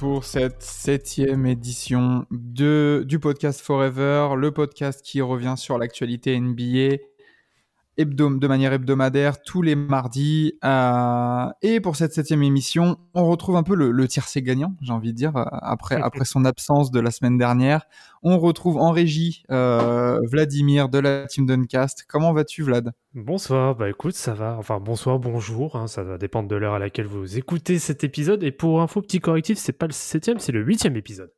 Pour cette septième édition de, du podcast Forever, le podcast qui revient sur l'actualité NBA de manière hebdomadaire tous les mardis. Euh, et pour cette septième émission, on retrouve un peu le, le tiercé gagnant, j'ai envie de dire, euh, après, après son absence de la semaine dernière. On retrouve en régie euh, Vladimir de la Team Duncast. Comment vas-tu, Vlad? Bonsoir, bah écoute, ça va. Enfin, bonsoir, bonjour, hein, ça va dépendre de l'heure à laquelle vous écoutez cet épisode. Et pour info, petit correctif, c'est pas le septième, c'est le huitième épisode.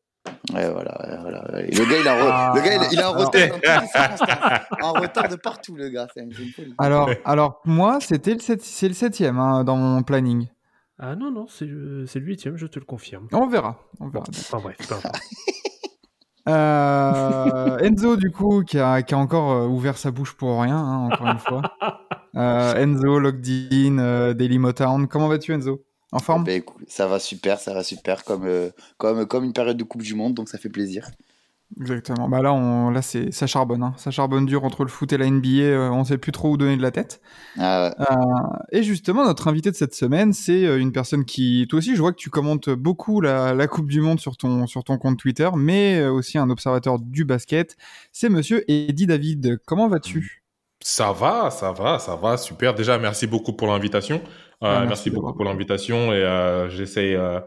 Ouais, voilà, ouais, voilà. Et le gars, il a, re- Ah. le gars, il, il a un Alors- retard dans retard de partout, le gars. C'est. Alors, alors moi, c'était le, sept- c'est le septième hein, dans mon planning. Ah non, non, c'est le huitième, je te le confirme. On verra. On Bon, verra. enfin bref. Euh, Enzo, du coup, qui a, qui a encore euh, ouvert sa bouche pour rien, hein, encore une fois. Euh, Enzo, Locked-in, euh, Daily Motown. Comment vas-tu, Enzo? En forme Ben, écoute, ça va super, ça va super, comme, euh, comme, comme une période de Coupe du Monde, donc ça fait plaisir. Exactement. Bah là, on, là c'est, ça charbonne. Hein. Ça charbonne dur entre le foot et la NBA. euh, on sait plus trop où donner de la tête. Ah, ouais. Euh, et justement, notre invité de cette semaine, c'est une personne qui, toi aussi, je vois que tu commentes beaucoup la, la Coupe du Monde sur ton, sur ton compte Twitter, mais aussi un observateur du basket. C'est monsieur Eddie David. Comment vas-tu? Ça va, ça va, ça va, super. Déjà, merci beaucoup pour l'invitation. Ah, merci merci beaucoup pour l'invitation et euh, j'essaye. euh,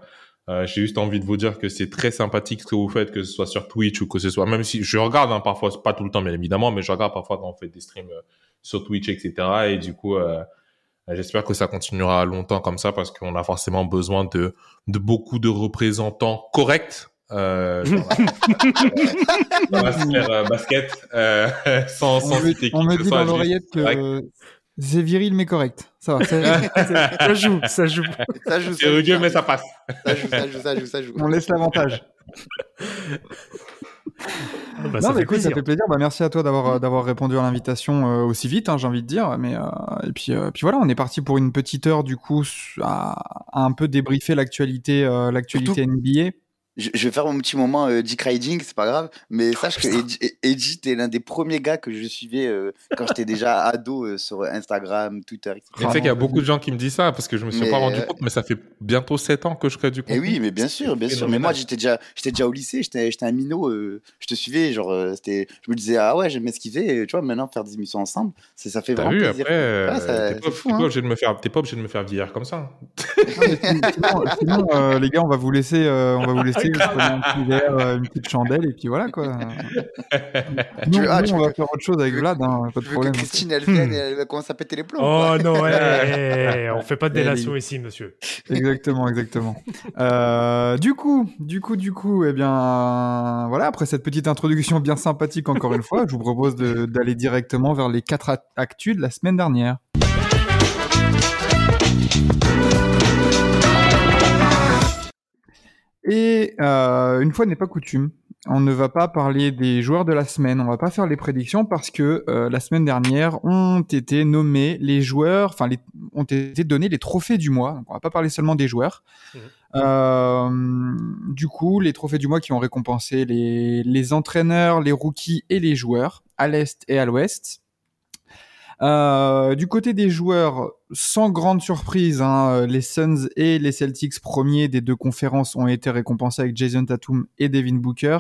euh, J'ai juste envie de vous dire que c'est très sympathique ce que vous faites, que ce soit sur Twitch ou que ce soit, même si je regarde hein, parfois, pas tout le temps bien évidemment, mais je regarde parfois quand on fait des streams euh, sur Twitch, etc. Et du coup, euh, j'espère que ça continuera longtemps comme ça parce qu'on a forcément besoin de, de beaucoup de représentants corrects. Euh, dans la- dans la sphère basket, sans, On sans me, citer qui on me dit dans l'oreillette que c'est viril mais correct. Ça va. ça joue, ça joue. Ça joue, C'est ça mais ça passe. ça joue, ça joue, ça joue, ça joue. on laisse l'avantage. Ah, bah, non, ça mais fait écoute, plaisir. ça fait plaisir. Bah, merci à toi d'avoir euh, d'avoir répondu à l'invitation euh, aussi vite, hein, j'ai envie de dire. Mais euh, et puis euh, puis voilà, on est parti pour une petite heure du coup à, à un peu débriefer l'actualité euh, l'actualité NBA. Je, je vais faire mon petit moment euh, Dick Riding, c'est pas grave, mais sache que Edgy, t'es l'un des premiers gars que je suivais euh, quand j'étais déjà ado euh, sur Instagram, Twitter, etc. Mais tu sais qu'il y a beaucoup de gens qui me disent ça parce que je me suis Mais, pas rendu euh, compte, mais ça fait bientôt 7 ans que je crée du Et contenu. oui, mais bien sûr, bien sûr. Mais moi, j'étais déjà, j'étais déjà au lycée, j'étais, j'étais un minot, euh, je te suivais, genre, euh, c'était, je me disais, ah ouais, j'aimais ce qu'il fait, et tu vois, maintenant, faire des émissions ensemble, c'est, ça fait vraiment vu, plaisir. après, Ouais, ça- t'es pas, fou, t'es pas hein. obligé de me faire, t'es pas obligé de me faire vieillir comme ça. sinon, sinon, euh, les gars, on va vous laisser, euh, on va vous laisser vous prenez un petit verre, euh, une petite chandelle et puis voilà quoi. Nous, veux- ah, nous, tu on veux va faire autre chose avec Vlad, hein, pas de que problème. Christine, elle vienne et elle commence à péter les plombs. Oh quoi. non, ouais, on fait pas de délation ici, monsieur. Exactement, exactement. Euh, du coup, du coup, du coup, eh bien, voilà, après cette petite introduction bien sympathique encore une fois, je vous propose de- d'aller directement vers les quatre act- actus de la semaine dernière. Et euh, une fois n'est pas coutume, on ne va pas parler des joueurs de la semaine, on va pas faire les prédictions parce que euh, la semaine dernière ont été nommés les joueurs, enfin ont été donnés les trophées du mois. Donc on va pas parler seulement des joueurs. Mhm. Euh, du coup, les trophées du mois qui ont récompensé les, les entraîneurs, les rookies et les joueurs à l'est et à l'ouest. Euh, du côté des joueurs, sans grande surprise, hein, les Suns et les Celtics premiers des deux conférences ont été récompensés avec Jason Tatum et Devin Booker,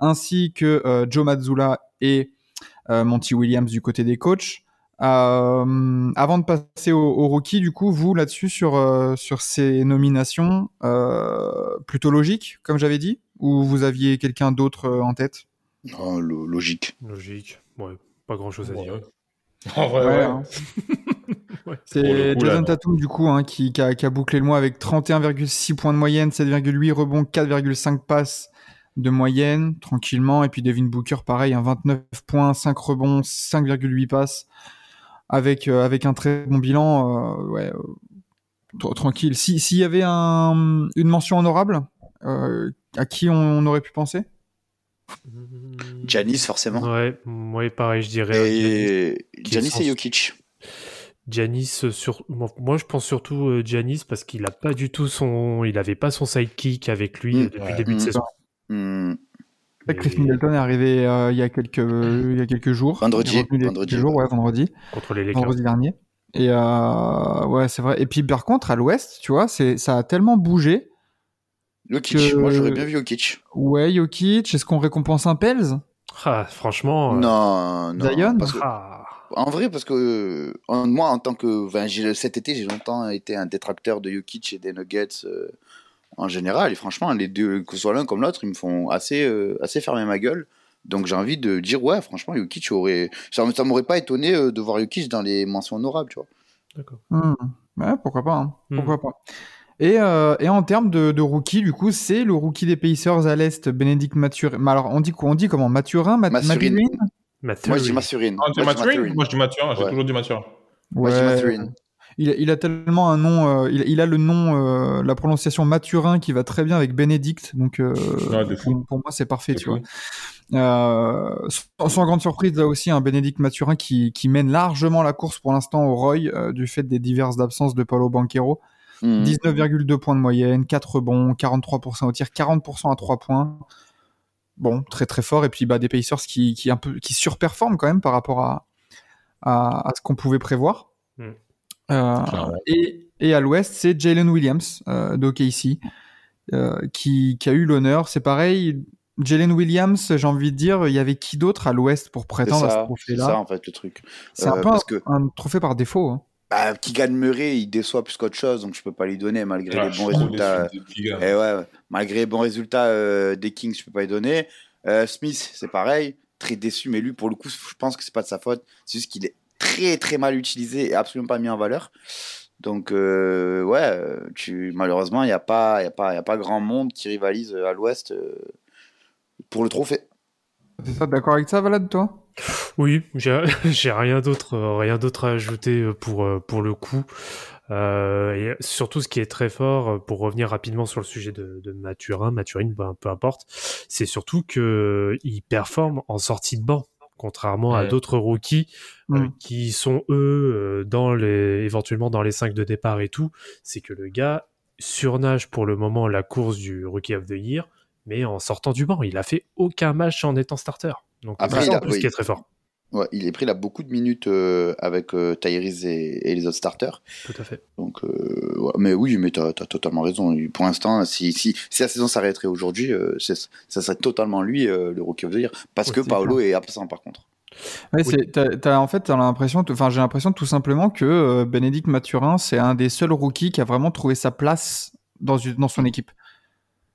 ainsi que euh, Joe Mazzulla et euh, Monty Williams du côté des coachs. Euh, avant de passer au, au rookie, du coup, vous là-dessus sur euh, sur ces nominations, euh, plutôt logique, comme j'avais dit, ou vous aviez quelqu'un d'autre euh, en tête? Oh, lo- logique. Logique. Ouais, pas grand chose à Ouais. dire. En vrai, Ouais, ouais. hein. Ouais. C'est Jason. Tatum du coup hein, qui, qui, a, qui a bouclé le mois avec 31,6 points de moyenne, 7,8 rebonds, 4,5 passes de moyenne tranquillement et puis Devin Booker pareil, un 29 points, 5 rebonds, 5,8 passes avec euh, avec un très bon bilan. euh, ouais, euh, Tr- Tranquille. Si- S'il y avait un, une mention honorable, euh, à qui on, on aurait pu penser? Janis, forcément. Ouais, moi pareil, je dirais. Et Janis et Jokic. Giannis, euh, sur... moi je pense surtout euh, Giannis parce qu'il a pas du tout son, il avait pas son sidekick avec lui Mm. euh, depuis Ouais. le début de saison. Chris Et- Middleton est arrivé euh, il y a quelques il y a quelques jours. Vendredi, vendredi, quelques jours, ouais, vendredi, contre les Lakers. vendredi dernier. Et euh, ouais, c'est vrai. Et puis par contre, à l'Ouest, tu vois, c'est ça a tellement bougé. Jokic. Que- Moi, j'aurais bien vu Jokic. Ouais, Jokic, est-ce qu'on récompense un Pels? Ah, franchement. euh, Non, non. Zion? parce que- ah. En vrai, parce que euh, moi, en tant que. enfin, cet été, j'ai longtemps été un détracteur de Jokic et des Nuggets euh, en général. Et franchement, les deux, que ce soit l'un comme l'autre, ils me font assez, euh, assez fermer ma gueule. Donc j'ai envie de dire, ouais, franchement, Jokic aurait. Ça, ça m'aurait pas étonné euh, de voir Jokic dans les mentions honorables, tu vois. D'accord. Hmm. Ouais, pourquoi pas. hein. Hmm. Pourquoi pas. Et, euh, et en termes de, de rookie, du coup, c'est le rookie des Pacers à l'Est, Bénédicte Mathurin. Mais alors, on dit quoi On dit comment Mathurin Ma- Mathurin. Mathurin? Mathurin. Moi, je dis Mathurin. Ah, Moi, je dis Mathurin? Moi, je dis Mathurin. J'ai Ouais. toujours dit Mathurin. Moi, je dis Mathurin. Il, a- il a tellement un nom, euh, il, il a le nom, euh, la prononciation Mathurin qui va très bien avec Bénédicte, donc euh, pour, pour moi c'est parfait, tu fou. vois. Euh, sans, sans grande surprise, là aussi un Bénédicte Mathurin qui, qui mène largement la course pour l'instant au Roy euh, du fait des diverses absences de Paulo Banquero. Mhm. 19,2 points de moyenne, 4 rebonds, 43% au tir, 40% à 3 points. Bon, très très fort. Et puis bah, des Pacers qui, qui, un peu, qui surperforment quand même par rapport à, à, à ce qu'on pouvait prévoir. Mm. Euh, et, et à l'ouest, c'est Jalen Williams euh, d'OKC euh, qui, qui a eu l'honneur. C'est pareil, Jalen Williams, j'ai envie de dire, il y avait qui d'autre à l'ouest pour prétendre à ce ça, c'est ça, trophée-là en fait, le truc. C'est un Euh, peu un, parce que- un trophée par défaut. hein. Bah, Keegan Murray, il déçoit plus qu'autre chose, donc je peux pas lui donner malgré Ah, les bons résultats. Et ouais, ouais. malgré les bons résultats euh, des Kings, je peux pas lui donner. Euh, Smith, c'est pareil, très déçu, mais lui, pour le coup, je pense que c'est pas de sa faute. C'est juste qu'il est très très mal utilisé et absolument pas mis en valeur. Donc euh, ouais, tu malheureusement, il n'y a pas, il y a pas, il y a pas grand monde qui rivalise à l'Ouest pour le trophée. C'est ça, d'accord avec ça, Valade, toi? Oui, j'ai rien d'autre, euh, rien d'autre à ajouter euh, pour euh, pour le coup. Euh, et surtout, ce qui est très fort, pour revenir rapidement sur le sujet de, de Mathurin, Mathurine, ben, peu importe, c'est surtout que euh, il performe en sortie de banc, contrairement à Ouais. d'autres rookies euh, Mm. qui sont eux euh, dans les éventuellement dans les 5 de départ et tout. C'est que le gars surnage pour le moment la course du Rookie of the Year, mais en sortant du banc, il a fait aucun match en étant starter. Donc Après, c'est il ça, a- en plus, oui. qui est très fort. Ouais, il est pris là beaucoup de minutes euh, avec euh, Tyrese et, et les autres starters. Tout à fait. Donc, euh, ouais, mais oui, mais t'as as totalement raison. Pour l'instant, si, si, si la saison s'arrêterait aujourd'hui, euh, c'est- ça serait totalement lui euh, le rookie of the year. Parce Ouais, que Paolo est absent par contre. Ouais, Oui. c'est- t'as- t'as- en fait, t'as l'impression, enfin, j'ai l'impression tout simplement que euh, Bénédicte Mathurin, c'est un des seuls rookies qui a vraiment trouvé sa place dans, une- dans son équipe.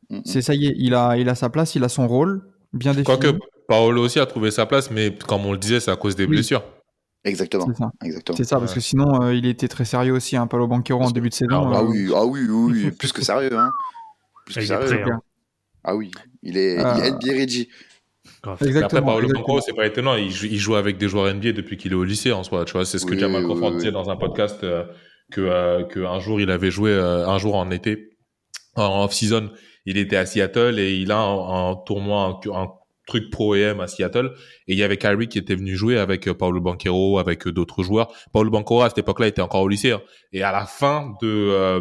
Mm, mm. C'est ça y est, il a, il a sa place, il a son rôle bien défini. Quoique, Paolo aussi a trouvé sa place, mais comme on le disait, c'est à cause des Oui. blessures. Exactement. C'est ça, Exactement. c'est ça, parce que sinon, euh, il était très sérieux aussi, hein, Paulo Banquero en début de saison. Ah, Ah euh, oui, ah oui, oui, oui, plus que sérieux. Hein. Plus que est sérieux. prêt, hein. Ah oui, il est, Euh, il est NBA ready. Mais Après, Exactement. Paolo exactement. Banco, c'est pas étonnant. Il joue, il joue avec des joueurs NBA depuis qu'il est au lycée en soi. Tu vois, c'est ce que Oui, Jamal Crawford oui. disait dans un podcast euh, que, euh, que un jour il avait joué euh, un jour en été, en off-season. Il était à Seattle et il a un, tournoi, un, truc pro EM à Seattle. Et il y avait Kyrie qui était venu jouer avec euh, Paolo Banquero, avec euh, d'autres joueurs. Paolo Banquero à cette époque-là était encore au lycée. hein. Et à la fin de euh,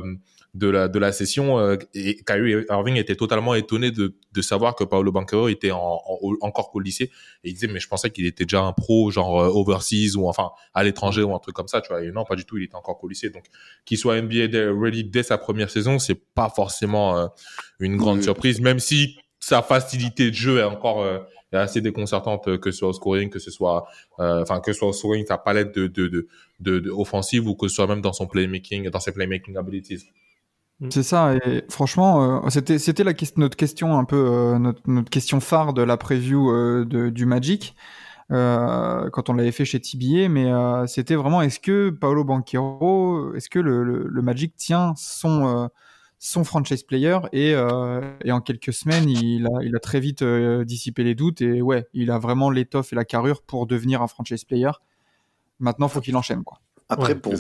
de la de la session, euh, et Kyrie Irving était totalement étonné de de savoir que Paolo Banquero était en, en- encore qu'au lycée. Et il disait mais je pensais qu'il était déjà un pro genre euh, overseas ou enfin à l'étranger ou un truc comme ça. Tu vois. Et non, pas du tout. Il était encore qu'au lycée. Donc qu'il soit NBA ready dès sa première saison, c'est pas forcément euh, une grande Oui. surprise, même si sa facilité de jeu est encore euh, est assez déconcertante, euh, que ce soit au scoring, que ce soit, euh, enfin que ce soit au scoring, sa palette de de, de, de, de offensive ou que ce soit même dans son playmaking, dans ses playmaking abilities. C'est ça, et franchement, euh, c'était c'était la notre question un peu euh, notre, notre question phare de la preview euh, de, du Magic euh, quand on l'avait fait chez TBA, mais euh, c'était vraiment est-ce que Paolo Banquero, est-ce que le, le, le Magic tient son euh, son franchise player et, euh, et en quelques semaines il a il a très vite euh, dissipé les doutes et ouais il a vraiment l'étoffe et la carrure pour devenir un franchise player. Maintenant faut qu'il enchaîne quoi. Après, Ouais, pour,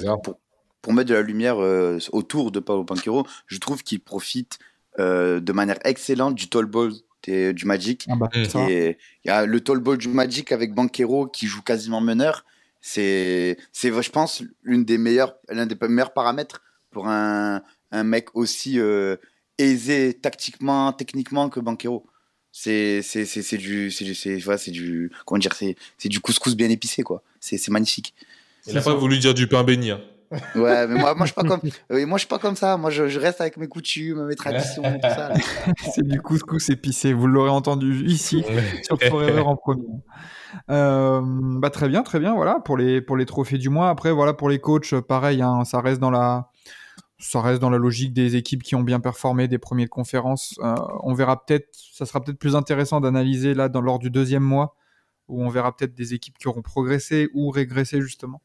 pour mettre de la lumière euh, autour de Paolo Banquero. Je trouve qu'il profite euh, de manière excellente du tall ball des- du Magic. Ah bah, Mm. ça. Et il y a le tall ball du Magic avec Banquero qui joue quasiment meneur. C'est, c'est, je pense, l'une des meilleures, l'un des meilleurs paramètres pour un, un mec aussi euh, aisé tactiquement, techniquement que Banquero. C'est, c'est, c'est, c'est du, c'est du, c'est, voilà, c'est du, comment dire, c'est, c'est du couscous bien épicé, quoi. C'est, c'est magnifique. Il n'a pas voulu dire du pain béni. hein. Ouais, mais moi, moi, je suis pas comme, moi, je suis pas comme ça. Moi, je, je reste avec mes coutumes, mes traditions, tout ça. C'est du couscous épicé. Vous l'aurez entendu ici sur Forever en premier. Euh, bah très bien, très bien. Voilà pour les pour les trophées du mois. Après voilà pour les coachs, pareil, hein, ça reste dans la ça reste dans la logique des équipes qui ont bien performé des premières conférences. Euh, on verra peut-être, ça sera peut-être plus intéressant d'analyser là dans lors du deuxième mois où on verra peut-être des équipes qui auront progressé ou régressé justement.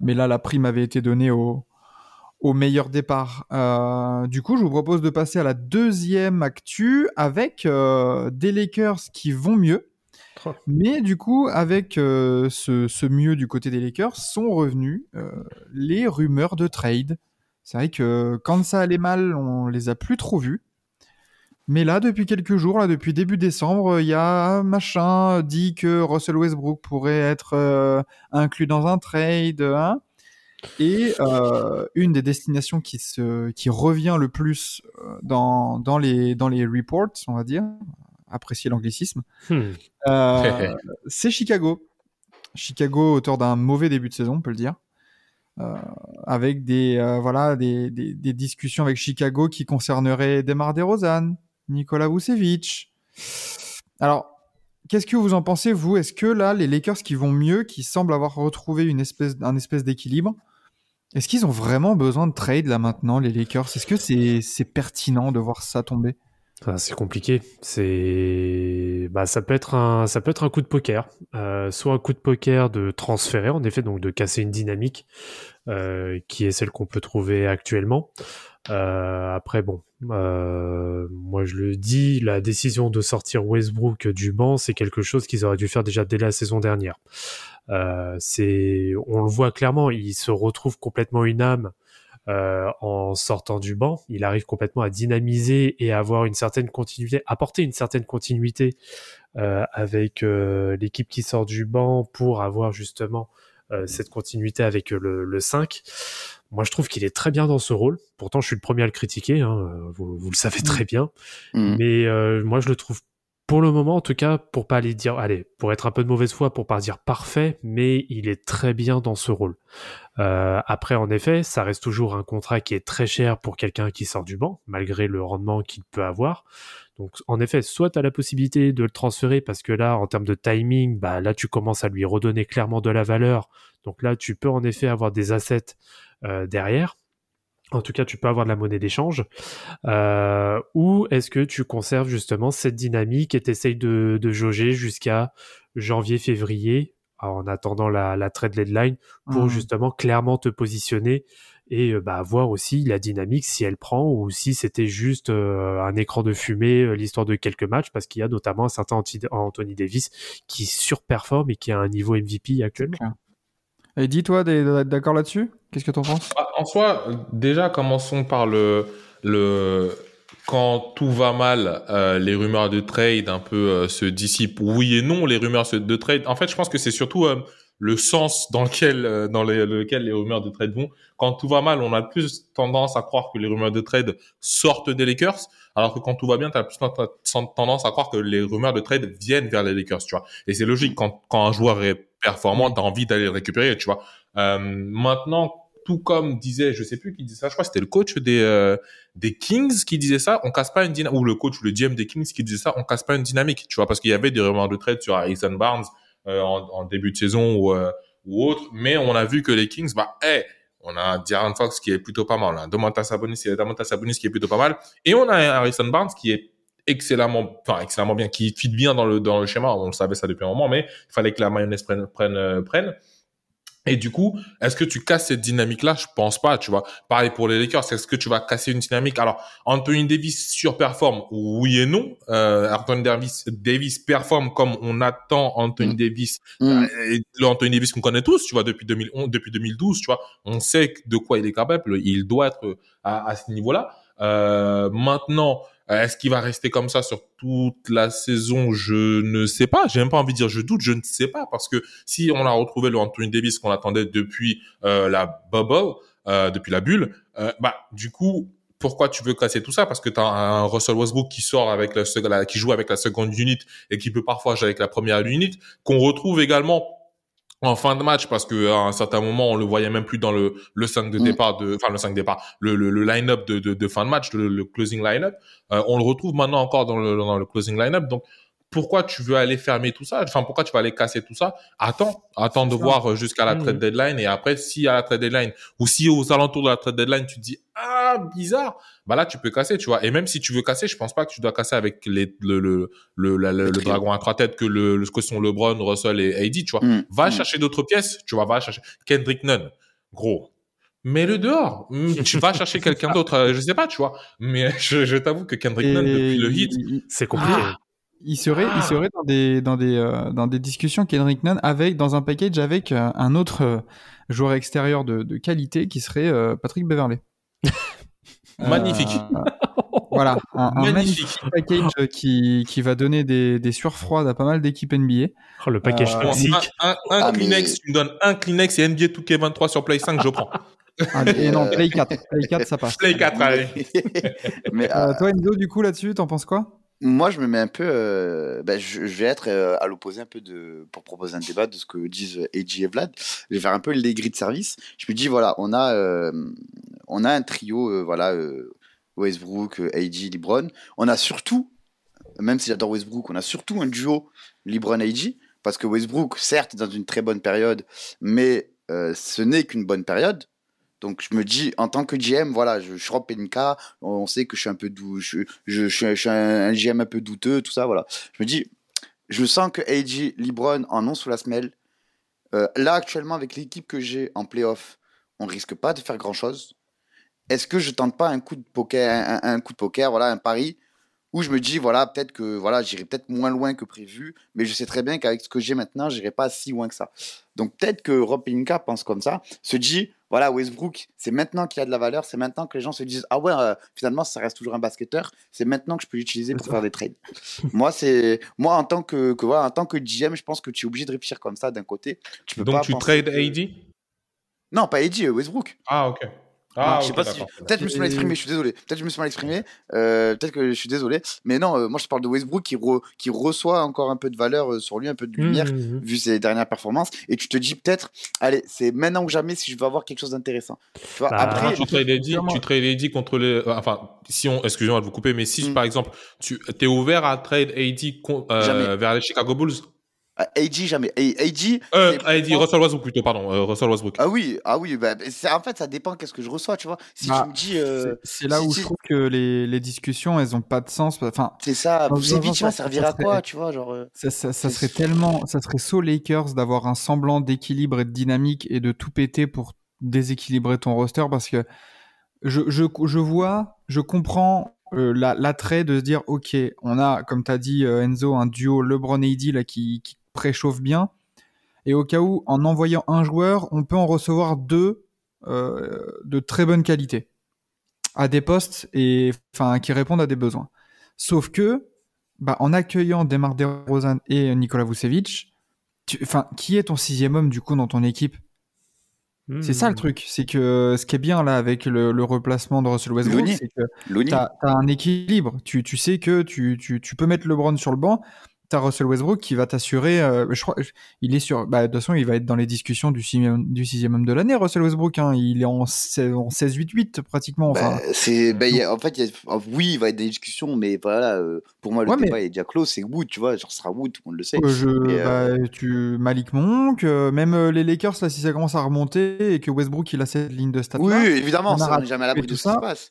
Mais là la prime avait été donnée au au meilleur départ. Euh, du coup, je vous propose de passer à la deuxième actu avec euh, des Lakers qui vont mieux. Oh. Mais du coup, avec euh, ce, ce mieux du côté des Lakers, sont revenus les rumeurs de trade. C'est vrai que quand ça allait mal, on les a plus trop vus. Mais là, depuis quelques jours, là, depuis début décembre, il y a machin dit que Russell Westbrook pourrait être euh, inclus dans un trade. hein. Et euh, une des destinations qui, se, qui revient le plus euh, dans, dans, les, dans les reports, on va dire, apprécier l'anglicisme, Hmm. euh, c'est Chicago. Chicago, auteur d'un mauvais début de saison, on peut le dire. Euh, avec des, euh, voilà, des, des, des discussions avec Chicago qui concerneraient Demar DeRozan, Nikola Vucevic. Alors, qu'est-ce que vous en pensez, vous? Est-ce que là, les Lakers qui vont mieux, qui semblent avoir retrouvé une espèce, un espèce d'équilibre, est-ce qu'ils ont vraiment besoin de trade là maintenant, les Lakers? Est-ce que c'est c'est pertinent de voir ça tomber? Ah, c'est compliqué. C'est, bah, ça peut être un, ça peut être un coup de poker. Euh, soit un coup de poker de transférer, en effet, donc de casser une dynamique euh, qui est celle qu'on peut trouver actuellement. Euh, après, bon, euh, moi je le dis, la décision de sortir Westbrook du banc, c'est quelque chose qu'ils auraient dû faire déjà dès la saison dernière. Euh, c'est, on le voit clairement, il se retrouve complètement une âme euh, en sortant du banc. Il arrive complètement à dynamiser et à avoir une certaine continuité, apporter une certaine continuité avec l'équipe qui sort du banc pour avoir justement euh, cette continuité avec le, le 5. Moi, je trouve qu'il est très bien dans ce rôle. Pourtant, je suis le premier à le critiquer. Hein, euh, vous, vous le savez très bien. Mm. Mais euh, moi, je le trouve pour le moment, en tout cas, pour pas aller dire, allez, pour être un peu de mauvaise foi, pour pas dire parfait, mais il est très bien dans ce rôle. Euh, après, en effet, ça reste toujours un contrat qui est très cher pour quelqu'un qui sort du banc, malgré le rendement qu'il peut avoir. Donc, en effet, soit tu as la possibilité de le transférer parce que là, en termes de timing, bah là, tu commences à lui redonner clairement de la valeur. Donc là, tu peux en effet avoir des assets euh, derrière. En tout cas, tu peux avoir de la monnaie d'échange. Euh, ou est-ce que tu conserves justement cette dynamique et t'essayes de, de jauger jusqu'à janvier-février en attendant la, la trade deadline pour Mhm. justement clairement te positionner et euh, bah, voir aussi la dynamique si elle prend ou si c'était juste euh, un écran de fumée, euh, l'histoire de quelques matchs, parce qu'il y a notamment un certain Anti- Anthony Davis qui surperforme et qui a un niveau MVP actuellement. Et dis-toi, d'accord là-dessus? Qu'est-ce que t'en penses? Ah, En soi, déjà, commençons par le, le quand tout va mal, euh, les rumeurs de trade un peu euh, se dissipent. Oui et non, les rumeurs de trade. En fait, je pense que c'est surtout euh, le sens dans lequel euh, dans les- lequel les rumeurs de trade vont. Quand tout va mal, on a plus tendance à croire que les rumeurs de trade sortent des Lakers, alors que quand tout va bien, tu as plus ten- tendance à croire que les rumeurs de trade viennent vers les Lakers, tu vois. Et c'est logique quand quand un joueur est performant, tu as envie d'aller le récupérer, tu vois. Euh, maintenant, tout comme disait, je sais plus qui disait ça, je crois que c'était le coach des euh, des Kings qui disait ça, on casse pas une dynamique, ou le coach le GM des Kings qui disait ça, on casse pas une dynamique, tu vois, parce qu'il y avait des rumeurs de trade sur Harrison Barnes en, en début de saison ou euh, ou autre, mais on a vu que les Kings, bah, hey, on a De'Aaron Fox qui est plutôt pas mal, hein. Domantas Sabonis, Domantas Sabonis qui est plutôt pas mal, et on a Harrison Barnes qui est excellemment, enfin excellemment bien, qui fit bien dans le dans le schéma. On le savait ça depuis un moment, mais il fallait que la mayonnaise prenne prenne euh, prenne. Et du coup, est-ce que tu casses cette dynamique-là? Je pense pas, tu vois. Pareil pour les Lakers, est-ce que tu vas casser une dynamique? Alors, Anthony Davis surperforme, oui et non. Euh, Anthony Davis, Davis performe comme on attend Anthony Mm. Davis. Mm. Euh, et le Anthony Davis qu'on connaît tous, tu vois, depuis 2011, depuis 2012, tu vois. On sait de quoi il est capable. Il doit être à, à ce niveau-là. Euh, maintenant, est-ce qu'il va rester comme ça sur toute la saison? Je ne sais pas. J'ai même pas envie de dire je doute. Je ne sais pas parce que si on a retrouvé le Anthony Davis qu'on attendait depuis euh, la bubble, euh, depuis la bulle, euh, bah du coup. Pourquoi tu veux casser tout ça? Parce que tu as un Russell Westbrook qui sort avec la, qui joue avec la seconde unit et qui peut parfois jouer avec la première unit, qu'on retrouve également en fin de match parce que à un certain moment on le voyait même plus dans le le 5 de Mm. départ de enfin le 5 de départ le le, le line-up de, de de fin de match le, le closing line-up Euh, on le retrouve maintenant encore dans le dans le closing line-up donc pourquoi tu veux aller fermer tout ça? Enfin pourquoi tu vas aller casser tout ça? Attends attends de voir jusqu'à la Mhm. trade deadline et après si à la trade deadline ou si aux alentours de la trade deadline tu te dis ah bizarre bah là tu peux casser tu vois et même si tu veux casser je pense pas que tu dois casser avec les le le le, la- le, le dragon à trois têtes que le, le ce que sont LeBron Russell et AD tu vois Mm. Va Mm. chercher d'autres pièces, tu vois, va chercher Kendrick Nunn, gros. Mets-le dehors. Mm, tu vas chercher quelqu'un d'autre, euh, je sais pas, tu vois. Mais je, je t'avoue que Kendrick Nunn, depuis le hit, C'est compliqué. Ah. Il serait, il serait dans des, dans des, euh, dans des discussions Kendrick Nunn avec, dans un package avec euh, un autre euh, joueur extérieur de, de qualité qui serait euh, Patrick Beverley. Magnifique. Euh, voilà, un, un magnifique magnifique. package qui, qui va donner des, des sueurs froides à pas mal d'équipes NBA. Oh, le package Euh, classique. Un, un, un Ah, mais- Kleenex, tu me donnes un Kleenex et NBA 2K23 sur Play 5, je prends. Ah, et non, Play 4, Play 4 ça passe. Play 4, allez. Mais toi Enzo, du coup là-dessus, t'en penses quoi? Moi, je me mets un peu. euh, ben, je, vais être euh, à l'opposé un peu de. Pour proposer un débat de ce que disent AJ et Vlad. Je vais faire un peu les grilles de service. Je me dis, voilà, on a, euh, on a un trio, voilà, Westbrook, AJ, LeBron. On a surtout, même si j'adore Westbrook, on a surtout un duo LeBron-AJ. Parce que Westbrook, certes, est dans une très bonne période, mais ce n'est qu'une bonne période. Donc je me dis, en tant que GM, voilà, je, je suis Pelinka, on sait que je suis un peu doux, je, je, suis- un, GM un peu douteux, tout ça, voilà. Je me dis, je sens que AJ, LeBron en ont sous la semelle. Euh, là, actuellement, avec l'équipe que j'ai en playoff, on risque pas de faire grand chose. Est-ce que je tente pas un coup de poker, un coup de poker, voilà, un pari, où je me dis, voilà, peut-être que voilà, j'irai peut-être moins loin que prévu, mais je sais très bien qu'avec ce que j'ai maintenant, j'irai pas si loin que ça. Donc peut-être que Rob Pelinka pense comme ça, se dit, voilà, Westbrook, c'est maintenant qu'il a de la valeur, c'est maintenant que les gens se disent, ah ouais, euh, finalement, ça reste toujours un basketteur, c'est maintenant que je peux l'utiliser pour faire des trades. moi, c'est, moi, en tant que, que, voilà, en tant que GM, je pense que tu es obligé de réfléchir comme ça d'un côté. Tu peux Donc pas tu trades que- AD Non, pas AD, euh, Westbrook. Ah, ok. Ah, je sais pas si-. Peut-être je me suis mal exprimé, je suis désolé. Peut-être je me suis mal exprimé. euh, Peut-être que je suis désolé. Mais non, euh, moi je parle de Westbrook qui, re- qui reçoit encore un peu de valeur euh, sur lui, un peu de lumière, Mhm. vu ses dernières performances. Et tu te dis peut-être, allez, c'est maintenant ou jamais si je veux avoir quelque chose d'intéressant. Tu vois, Bah, après, tu trades AD, clairement. tu trades AD contre les, euh, enfin, si on, excusez-moi de vous couper, mais si par exemple, tu es ouvert à trade AD con- euh, Jamais. vers les Chicago Bulls, euh, AD, jamais. A- AD, euh, Russell Westbrook plutôt, pardon, euh, Russell Westbrook. ah oui, ah oui, bah, en fait, ça dépend qu'est-ce que je reçois, tu vois. Si Bah, tu me dis, euh, C'est là si- où je trouve que les, les discussions, elles ont pas de sens. Enfin, c'est ça, un vite, ça va ça- servir ça à quoi, tu vois, genre. euh, ça, ça, ça C'est- serait tellement, ça serait so Lakers d'avoir un semblant d'équilibre et de dynamique et de tout péter pour déséquilibrer ton roster parce que je, je, je vois, je comprends euh, la- l'attrait de se dire, ok, on a, comme tu as dit euh, Enzo, un duo LeBron-AD là qui, qui préchauffe bien. Et au cas où, en envoyant un joueur, on peut en recevoir deux euh, de très bonne qualité à des postes et enfin qui répondent à des besoins. Sauf que, bah, en accueillant Demar DeRozan et Nikola Vucevic, tu- enfin, qui est ton sixième homme du coup dans ton équipe? C'est ça le Mhm. truc, c'est que ce qui est bien là avec le, le replacement de Russell Westbrook, c'est que t'as as un équilibre. Tu, tu sais que tu, tu, tu peux mettre LeBron sur le banc. T'as Russell Westbrook qui va t'assurer. euh, je crois, il est sur. Bah, de toute façon, il va être dans les discussions du sixième, du sixième homme de l'année. Russell Westbrook, hein. il est en, 16 en 16-8-8 pratiquement. Enfin, Bah, c'est, bah, a- en fait, il y a- oui, il va y avoir des discussions, mais voilà, euh, pour moi, le Ouais, mais- débat est déjà clos. C'est Wood, tu vois, genre, ce sera Wood, tout le monde le sait. euh, je, Et, bah, tu, Malik Monk, même les Lakers là, si ça commence à remonter et que Westbrook il a cette ligne de stats oui, évidemment, on n'est jamais à l'abri tout de ce qui ça. se passe.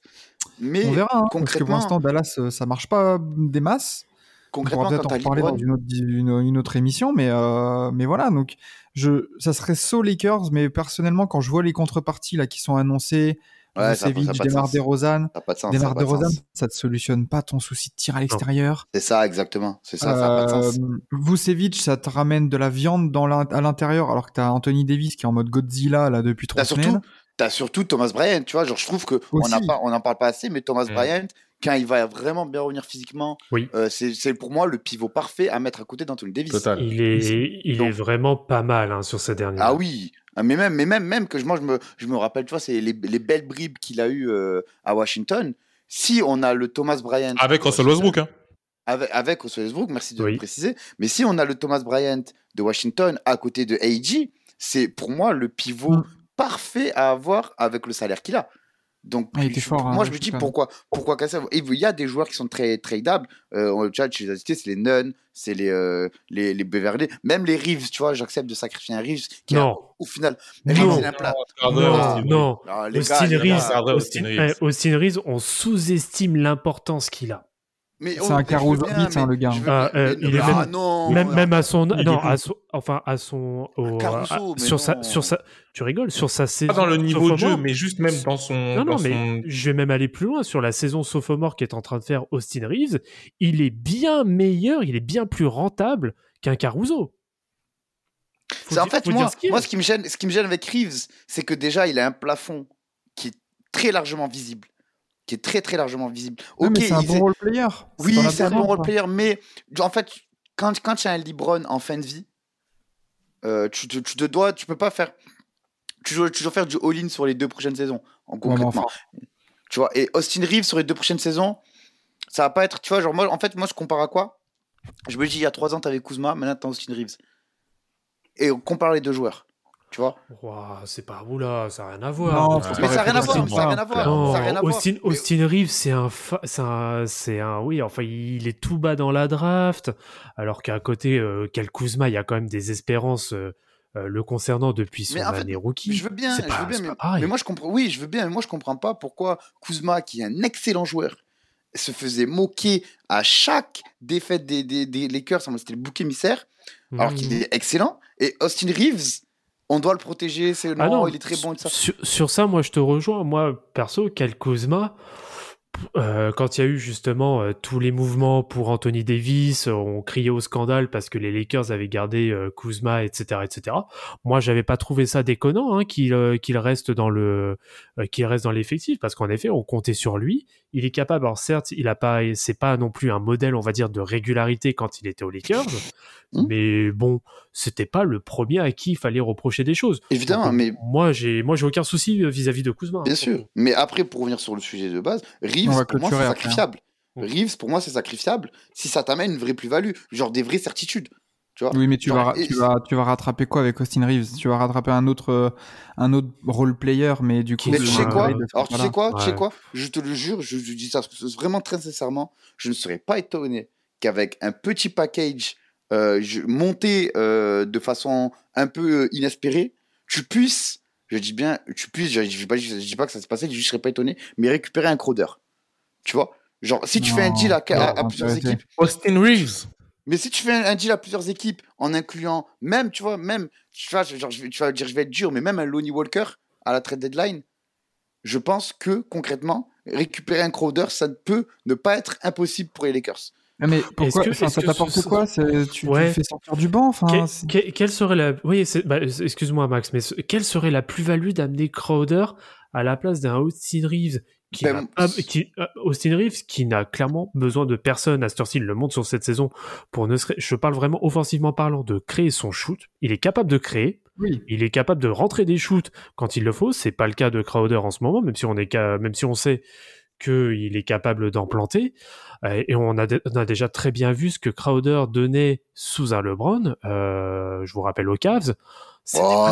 Mais on verra. hein, parce que pour l'instant, Dallas, ça marche pas des masses. On concrètement, pourra peut-être en t'as reparler dans une autre, une, une autre émission, mais, euh, mais voilà. Donc, je, ça serait so Lakers, mais personnellement, quand je vois les contreparties là qui sont annoncées, Ouais, Vucevic, Demar. DeRozan, Demar. DeRozan, ça te solutionne pas ton souci de tir à l'extérieur. C'est ça, exactement. C'est ça, ça n'a pas de sens. Euh, Vucevic, ça te ramène de la viande dans à l'intérieur, alors que t'as Anthony Davis qui est en mode Godzilla là depuis trois T'as surtout, semaines. t'as surtout Thomas Bryant, tu vois. Genre, je trouve que on Aussi. on n'en parle pas assez, mais Thomas Mm. Bryant, quand il va vraiment bien revenir physiquement, Oui. euh, c'est pour moi le pivot parfait à mettre à côté d'Anthony Davis. Total. Il est, il est vraiment pas mal hein, sur ces derniers. Ah oui, Ah, mais même, mais même, même que je- moi je me, je me rappelle, tu vois, c'est les, les belles bribes qu'il a eues euh, à Washington. Si on a le Thomas Bryant Avec Russell Westbrook. Hein. avec, avec Russell Westbrook, merci de Oui. le préciser. Mais si on a le Thomas Bryant de Washington à côté de AG, c'est pour moi le pivot Mm. parfait à avoir avec le salaire qu'il a. Donc, Ah, je- fort, hein, moi je me dis pourquoi, pourquoi casser Et Il y a des joueurs qui sont très tradables. Euh, on- tu vois, tu les as cités, c'est les Nunn, c'est les, euh, les, les Beverly, même les Reeves, tu vois, j'accepte de sacrifier un Reeves qui a- Non, au final, Non. Reeves, Non. il a un plat. Gardner, non, non. Austin gars, Reeves, Austin, Austin Reeves, on sous-estime l'importance qu'il a. mais C'est oh, un Beats, hein, le gars. veux Ah, euh, il est ah, même- non, même, non. même à son, non, est à son, enfin à son, au- Caruso, à- mais sur sa, sur sa, tu rigoles, sur sa saison. Pas dans le niveau de jeu, sophomore. mais juste même dans son. Non, non, dans mais son- je vais même aller plus loin sur la saison sophomore qu'est en train de faire Austin Reeves. Il est bien meilleur, il est bien plus rentable qu'un Caruso. C'est en fait moi, ce moi est. ce qui me gêne, ce qui me gêne avec Reeves, c'est que déjà il a un plafond qui est très largement visible, qui est très très largement visible. Ok, c'est un bon est- role player. oui, c'est un bon différence, role quoi. player, mais en fait quand quand tu as un LeBron en fin de vie, euh, tu, te- tu te dois, tu peux pas faire, tu dois, tu dois faire du all-in sur les deux prochaines saisons, en Ouais, concrètement. enfin, Tu vois, et Austin Reeves sur les deux prochaines saisons, ça va pas être, tu vois, genre moi, en fait, moi je compare à quoi? Je me dis, il y a trois ans, t'avais Kuzma, maintenant t'as Austin Reeves. Et on compare les deux joueurs, tu vois. C'est pas oula, ça n'a rien à voir. Non, faut Mais pas ça n'a rien à voir, comme ça n'a ça. rien à voir, Non, ça n'a rien à voir. Austin, Reeves, c'est un, fa- c'est un, c'est un, oui, enfin, il est tout bas dans la draft, alors qu'à côté, euh, Kel Kuzma, il y a quand même des espérances euh, euh, le concernant depuis son Mais en fait, année rookie. Je veux bien, je pas- veux bien, mais, moi je comprends. Oui, je veux bien, mais moi je comprends pas pourquoi Kuzma, qui est un excellent joueur, se faisait moquer à chaque défaite des, des, des Lakers. C'était le bouc émissaire, alors qu'il est excellent. Et Austin Reeves, on doit le protéger. C'est Ah non, il est très bon et tout ça. Sur, sur ça, moi, je te rejoins. Moi, perso, Kel Kuzma, euh, quand il y a eu justement euh, tous les mouvements pour Anthony Davis, on criait au scandale parce que les Lakers avaient gardé euh, Kuzma, etc., etc. Moi, j'avais pas trouvé ça déconnant hein, qu'il euh, qu'il reste dans le qu'il reste dans l'effectif parce qu'en effet, on comptait sur lui. Il est capable. Alors certes, il a pas, c'est pas non plus un modèle, on va dire, de régularité quand il était aux Lakers, Hmm. mais bon, c'était pas le premier à qui il fallait reprocher des choses. Évidemment, Donc, mais moi j'ai moi j'ai aucun souci vis-à-vis de Kuzma. bien hein, sûr. Mais après, pour revenir sur le sujet de base, Reeves, va pour moi, c'est hein. sacrifiable. Reeves, pour moi, c'est sacrifiable si ça t'amène une vraie plus-value, genre des vraies certitudes. Tu vois Oui, mais tu Genre, vas, et- tu, vas, tu vas rattraper quoi avec Austin Reeves? Tu vas rattraper un autre, euh, un autre role player, mais du coup. Mais tu sais un- quoi? Voilà. Alors tu sais quoi? Tu sais quoi? Je te le jure, je, je dis ça vraiment très sincèrement, je ne serais pas étonné qu'avec un petit package euh, je- monté euh, de façon un peu euh, inespérée, tu puisses, je dis bien, tu puisses, je, je, dis pas, je dis pas que ça s'est passé, je ne serais pas étonné, mais récupérer un crowder. Tu vois Genre, si tu fais un deal à, à- à non, plusieurs équipes, Austin Reeves. mais si tu fais un, deal à plusieurs équipes en incluant même, tu vois, même, tu vois, genre, je vais, tu vas dire, je vais être dur, mais même un Lonnie Walker à la trade deadline, je pense que concrètement, récupérer un Crowder, ça ne peut ne pas être impossible pour les Lakers. Ah, mais pourquoi que- enfin, est-ce Ça t'apporte ce- quoi tu, Ouais. fais sortir du banc enfin, Que- c'est- que- quelle serait la oui bah, excuse-moi Max mais ce- quelle serait la plus-value d'amener Crowder à la place d'un Austin Reeves qui Ben, qui, euh, Austin Reeves qui n'a clairement besoin de personne à cette heure-ci, il le montre sur cette saison pour ne serait- je parle vraiment offensivement parlant de créer son shoot il est capable de créer Oui. il est capable de rentrer des shoots quand il le faut. C'est pas le cas de Crowder en ce moment, même si on est même si on sait qu'il est capable d'en planter. Euh, et on a, dé- on a déjà très bien vu ce que Crowder donnait sous un LeBron. Euh, je vous rappelle aux Cavs. C'était Oh,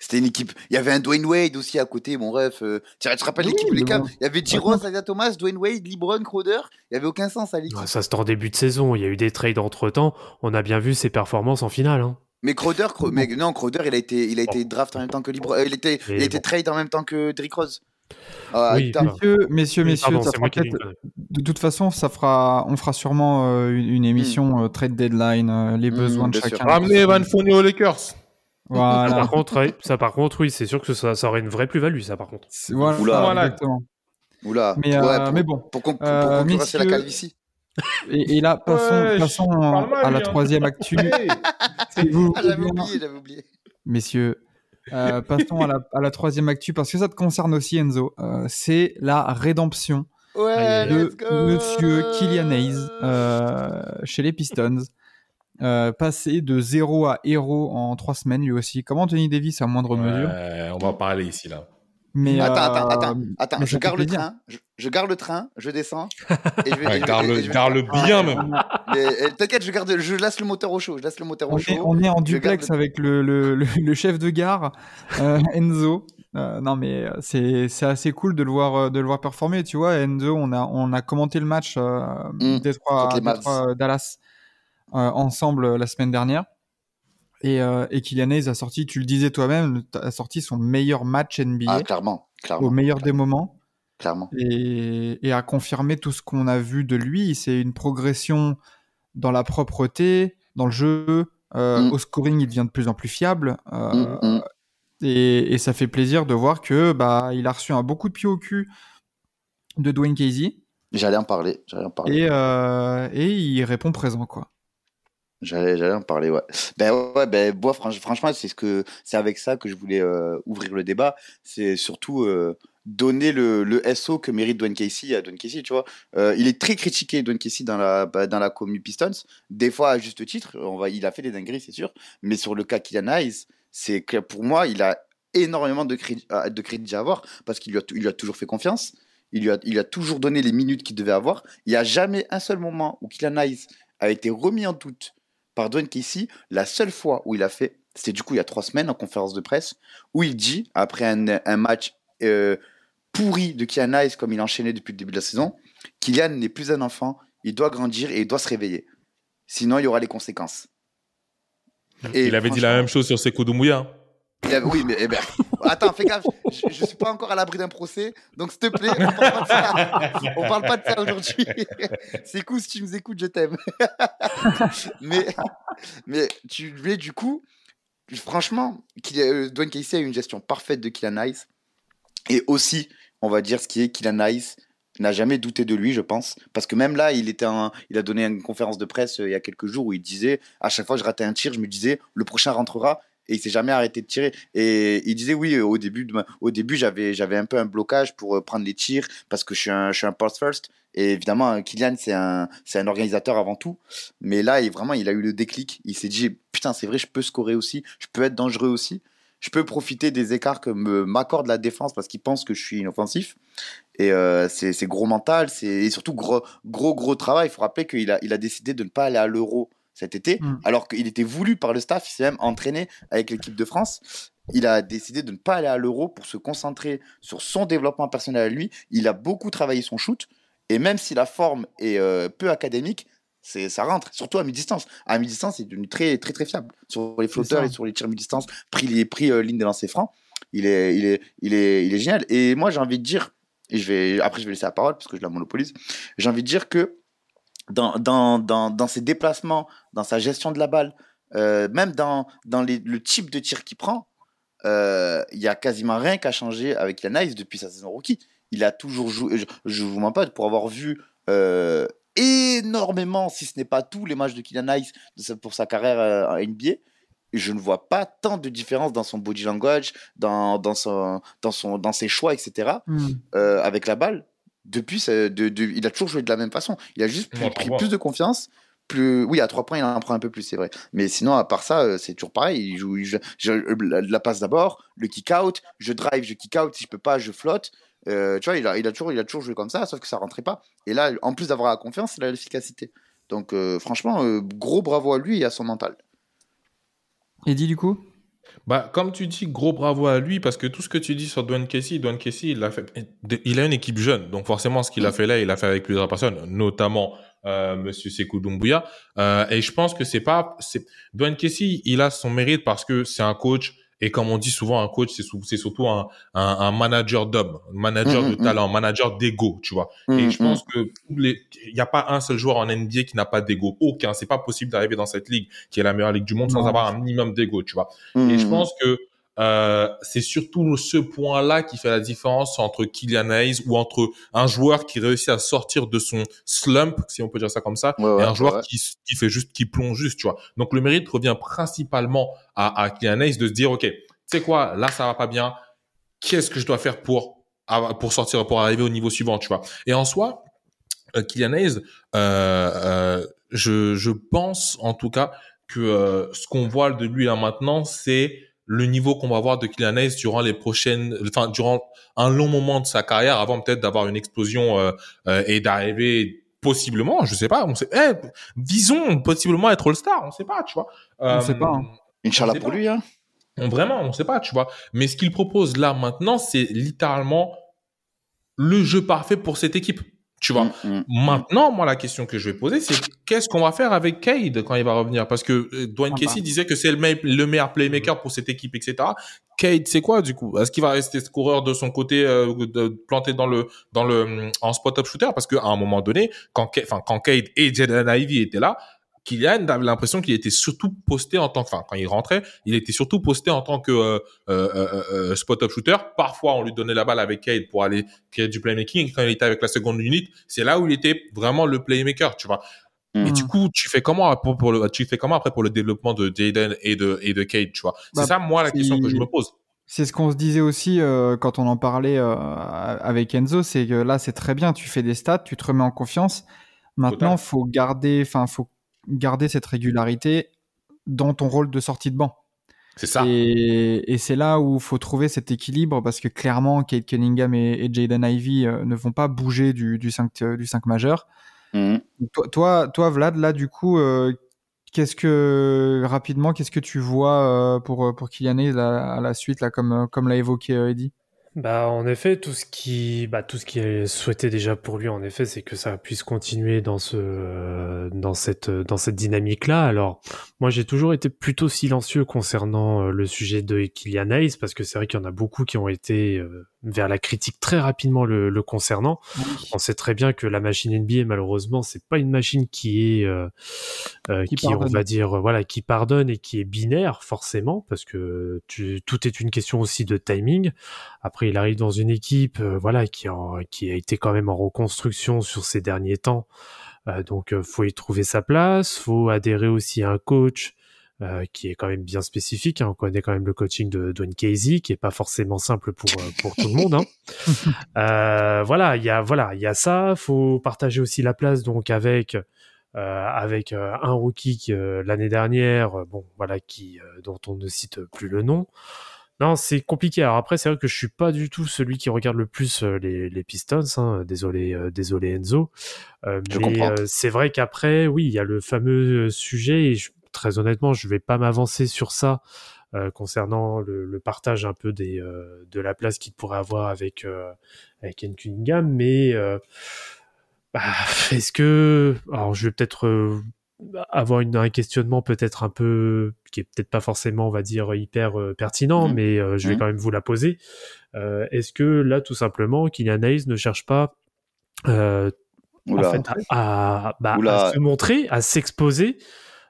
c'était une équipe. Il y avait un Dwayne Wade aussi à côté, mon ref. euh, Tu te rappelles Oui, l'équipe Cavs bon. Il y avait Giroux, Isaiah Thomas, Dwayne Wade, LeBron, Crowder. Il y avait aucun sens à l'équipe. Ouais, Ça, c'était en début de saison. Il y a eu des trades entre temps. On a bien vu ses performances en finale. hein. Mais Crowder, Cro- mais non, Crowder, il a été, il a été draft en même temps que LeBron. euh, il était, il a été trade en même temps que Derrick Rose. Ah, Oui. Messieurs, messieurs, messieurs, pardon, ça fera de toute façon, ça fera, on fera sûrement euh, une, une émission euh, trade deadline, euh, les Mhm, besoins de chacun. Ramenez Evan Fournier aux Lakers. Voilà. Par contre, ouais, ça, par contre, oui, c'est sûr que ça, ça aurait une vraie plus-value, ça, par contre. Voilà, Oula. Voilà. exactement. Oula. Mais, Ouais, euh, pour, mais bon. Pour, pour Euh, la calvitie. Et, et là, passons, Ouais, je passons parle mal, à la hein. troisième actu. Vous Ah, j'avais oublié, j'avais oublié. messieurs, euh, passons à la, à la troisième actu parce que ça te concerne aussi, Enzo. Euh, c'est la rédemption Ouais, de let's go. Monsieur Kylian Hayes euh, chez les Pistons. Euh, passé de zéro à héros en trois semaines lui aussi, comme Anthony Davis à moindre mesure. Ouais, on va parler ici là. Mais Attends, euh, attends, attends, mais Je garde le plaisir. train, je, je garde le train, je descends. Et je vais, Ouais, et je vais- garde-le et je vais- garde-le bien même. Euh, T'inquiète, je garde, je laisse le moteur au chaud, je laisse le moteur on au est, chaud. on est en duplex garde avec le, le, le, le chef de gare, euh, Enzo. Euh, non mais euh, c'est c'est assez cool de le voir euh, de le voir performer tu vois Enzo on a on a commenté le match euh, Mm, Détroit, euh, Dallas euh, ensemble euh, la semaine dernière et euh, et Kylian Hayes a sorti tu le disais toi-même a sorti son meilleur match NBA Ah, clairement, au clairement, meilleur des moments clairement. et, et a confirmé tout ce qu'on a vu de lui. C'est une progression dans la propreté, dans le jeu. euh, Mm. Au scoring, il devient de plus en plus fiable. euh, Mm, mm. et, et ça fait plaisir de voir que bah, il a reçu un beaucoup de pied au cul de Dwayne Casey J'allais en parler, j'allais en parler. et, euh, et il répond présent quoi. J'allais, en parler, ouais. Ben ouais, ben franchement, c'est ce avec ça que je voulais euh, ouvrir le débat. C'est surtout euh, donner le, le SO que mérite Dwayne Casey à Dwayne Casey, tu vois. Euh, il est très critiqué, Dwayne Casey, dans la, bah, dans la commu Pistons. Des fois, à juste titre, on va, il a fait des dingueries, c'est sûr. Mais sur le cas Kylian Hayes, c'est que pour moi, il a énormément de crédit, de crédit à avoir parce qu'il lui, a lui a toujours fait confiance. Il lui a, il a toujours donné les minutes qu'il devait avoir. Il n'y a jamais un seul moment où Kylian Hayes a été remis en doute par Dwayne Casey. La seule fois où il a fait, c'était du coup il y a trois semaines en conférence de presse, où il dit, après un, un match euh, pourri de Hayes, comme il enchaînait depuis le début de la saison, Kylian n'est plus un enfant, il doit grandir et il doit se réveiller. Sinon, il y aura les conséquences. Et Il avait dit la même chose sur Sekou Doumbouya. Oui, mais eh ben, attends, fais gaffe, je, je suis pas encore à l'abri d'un procès, donc s'il te plaît, on parle pas de ça. Parle pas de ça aujourd'hui. C'est cool si tu nous écoutes, je t'aime. mais, mais tu mais du coup, franchement, euh, Dwayne Casey a une gestion parfaite de Kylian Hayes. Et aussi, on va dire ce qui est Kylian Hayes n'a jamais douté de lui, je pense. Parce que même là, il, était il a donné une conférence de presse euh, il y a quelques jours où il disait à chaque fois que je ratais un tir, je me disais le prochain rentrera. Et il s'est jamais arrêté de tirer. Et il disait oui, au début, au début j'avais, j'avais un peu un blocage pour euh, prendre les tirs parce que je suis un, je suis un pass first. Et évidemment, euh, Kylian, c'est un, c'est un organisateur avant tout. Mais là, il, vraiment, il a eu le déclic. Il s'est dit putain, c'est vrai, je peux scorer aussi, je peux être dangereux aussi. Je peux profiter des écarts que me, m'accorde la défense parce qu'il pense que je suis inoffensif. Et euh, c'est, c'est gros mental, c'est et surtout gros, gros, gros travail. Il faut rappeler qu'il a, il a décidé de ne pas aller à l'Euro cet été, Mm. alors qu'il était voulu par le staff. Il s'est même entraîné avec l'équipe de France. Il a décidé de ne pas aller à l'Euro pour se concentrer sur son développement personnel à lui. Il a beaucoup travaillé son shoot. Et même si la forme est euh, peu académique, c'est, ça rentre, surtout à mi-distance. À mi-distance, il est devenu très, très, très fiable. Sur les flotteurs et sur les tirs mi-distance, pris, les, pris euh, ligne des lancers francs. Il est, il, est, il, est, il est génial. Et moi, j'ai envie de dire, et je vais, après, je vais laisser la parole parce que je la monopolise. J'ai envie de dire que dans, dans, dans, dans ses déplacements, dans sa gestion de la balle, euh, même dans, dans les- le type de tir qu'il prend, euh, il y a quasiment rien qu'à changer avec Yannis depuis sa saison rookie. Il a toujours joué, je ne vous mens pas, pour avoir vu euh, énormément, si ce n'est pas tous les matchs de Kylian sa- pour sa carrière euh, en NBA, je ne vois pas tant de différence dans son body language, dans, dans, son, dans, son, dans ses choix, etc Hmm. euh, avec la balle. Depuis, ça- de, de- il a toujours joué de la même façon. Il a juste pris plus de confiance. Plus, oui, à trois points, il en prend un peu plus, c'est vrai. Mais sinon, à part ça, euh, c'est toujours pareil. Il joue, il joue- je- la, la passe d'abord, le kick out, je drive, je kick out. Si je peux pas, je flotte. Euh, tu vois, il a, il a toujours, il a toujours joué comme ça, sauf que ça rentrait pas. Et là, en plus d'avoir la confiance, il a l'efficacité. Donc, euh, franchement, euh, gros bravo à lui et à son mental. Et dit du coup? Bah, comme tu dis, gros bravo à lui, parce que tout ce que tu dis sur Dwayne Casey, Dwayne Casey, il a fait, il a une équipe jeune. Donc, forcément, ce qu'il a fait là, il a fait avec plusieurs personnes, notamment, euh, Monsieur Sekou Doumbouya. Euh, et je pense que c'est pas, Dwayne Casey, il a son mérite parce que c'est un coach Et comme on dit souvent, un coach, c'est surtout un, un, un manager d'homme, un manager Mhm, de mhm. talent, un manager d'ego, tu vois. Et Mhm, je pense que il n'y a pas un seul joueur en NBA qui n'a pas d'ego. Aucun. C'est pas possible d'arriver dans cette ligue, qui est la meilleure ligue du monde, sans avoir un minimum d'ego, tu vois. Et je pense que euh, c'est surtout ce point-là qui fait la différence entre Kylian Hayes ou entre un joueur qui réussit à sortir de son slump, si on peut dire ça comme ça, Ouais, ouais, et un joueur ouais. qui, qui fait juste, qui plonge juste, tu vois. Donc le mérite revient principalement à, à Kylian Hayes de se dire, ok, tu sais quoi, là ça va pas bien, qu'est-ce que je dois faire pour pour sortir, pour arriver au niveau suivant, tu vois. Et en soi, euh, Kylian Hayes, euh, euh, je, je pense en tout cas que euh, ce qu'on voit de lui là maintenant, c'est le niveau qu'on va voir de Kylian Hayes durant les prochaines, enfin durant un long moment de sa carrière, avant peut-être d'avoir une explosion euh, euh, et d'arriver possiblement, je sais pas, on sait, eh, disons possiblement être All-Star, on sait pas, tu vois. On sait pas, hein. Inch'Allah on sait pour pas. lui, hein. On- Vraiment, on sait pas, tu vois. Mais ce qu'il propose là maintenant, c'est littéralement le jeu parfait pour cette équipe, tu vois. Mm, mm. Maintenant, moi, la question que je vais poser, c'est qu'est-ce qu'on va faire avec Cade quand il va revenir? Parce que euh, Dwayne Ah Casey bah. disait que c'est le, me- le meilleur playmaker pour cette équipe, etc. Cade, c'est quoi du coup? Est-ce qu'il va rester ce coureur de son côté, euh, de, planté dans le, dans le, en spot-up shooter? Parce qu'à un moment donné, quand, enfin, quand Cade et Jaden Ivey étaient là, Kylian avait l'impression qu'il était surtout posté en tant, enfin, quand il rentrait, il était surtout posté en tant que euh, euh, euh, spot-up shooter. Parfois, on lui donnait la balle avec Cade pour aller créer du playmaking. Et quand il était avec la seconde unit, c'est là où il était vraiment le playmaker, tu vois. Et du coup, tu fais comment pour, pour le, tu fais comment après pour le développement de Jaden et de et de Cade, tu vois? C'est Bah, ça, moi, la question que je me pose. C'est ce qu'on se disait aussi euh, quand on en parlait euh, avec Enzo, c'est que là c'est très bien, tu fais des stats, tu te remets en confiance. Maintenant, Total. faut garder, enfin faut garder cette régularité dans ton rôle de sortie de banc. C'est ça. Et, et c'est là où faut trouver cet équilibre parce que clairement, Kate Cunningham et, et Jaden Ivey euh, ne vont pas bouger du, du 5, euh, du 5 majeur. Mm. Toi, toi, toi, Vlad, là, du coup, euh, qu'est-ce que rapidement, qu'est-ce que tu vois euh, pour pour Kylian à, à la suite, là, comme comme l'a évoqué Eddie? Bah, en effet, tout ce qui, bah, tout ce qui est souhaité déjà pour lui, en effet, c'est que ça puisse continuer dans ce, euh, dans cette, dans cette dynamique-là. Alors, moi, j'ai toujours été plutôt silencieux concernant euh, le sujet de Kylian Hayes, parce que c'est vrai qu'il y en a beaucoup qui ont été euh, vers la critique très rapidement le, le concernant. On sait très bien que la machine NBA, malheureusement, c'est pas une machine qui est, euh, euh, Qui qui, on va dire, euh, voilà, qui pardonne et qui est binaire, forcément, parce que tu, tout est une question aussi de timing. Après, il arrive dans une équipe, euh, voilà, qui, en- qui a été quand même en reconstruction sur ces derniers temps. Euh, donc, faut y trouver sa place. Faut adhérer aussi à un coach euh, qui est quand même bien spécifique. hein. On connaît quand même le coaching de Dwayne Casey, qui est pas forcément simple pour euh, pour tout le monde. Hein. Euh, voilà, il y a voilà, il y a ça. Faut partager aussi la place donc avec euh, avec euh, un rookie qui, euh, l'année dernière, euh, bon voilà, qui euh, dont on ne cite plus le nom. Non, c'est compliqué. Alors après, c'est vrai que je suis pas du tout celui qui regarde le plus euh, les, les Pistons. Hein. Désolé, euh, désolé Enzo. Euh, Je mais comprends. euh, c'est vrai qu'après, oui, il y a le fameux sujet. Et je- très honnêtement, je vais pas m'avancer sur ça euh, concernant le, le partage un peu des euh, de la place qu'il pourrait avoir avec euh, avec Ken Cunningham. Mais euh, bah, est-ce que alors je vais peut-être euh, avoir une, un questionnement peut-être un peu qui est peut-être pas forcément on va dire hyper euh, pertinent Mhm. mais euh, je vais Mhm. quand même vous la poser Euh, est-ce que là tout simplement Kylian Hayes ne cherche pas euh, en Oula. fait, à, à- bah, à se montrer à s'exposer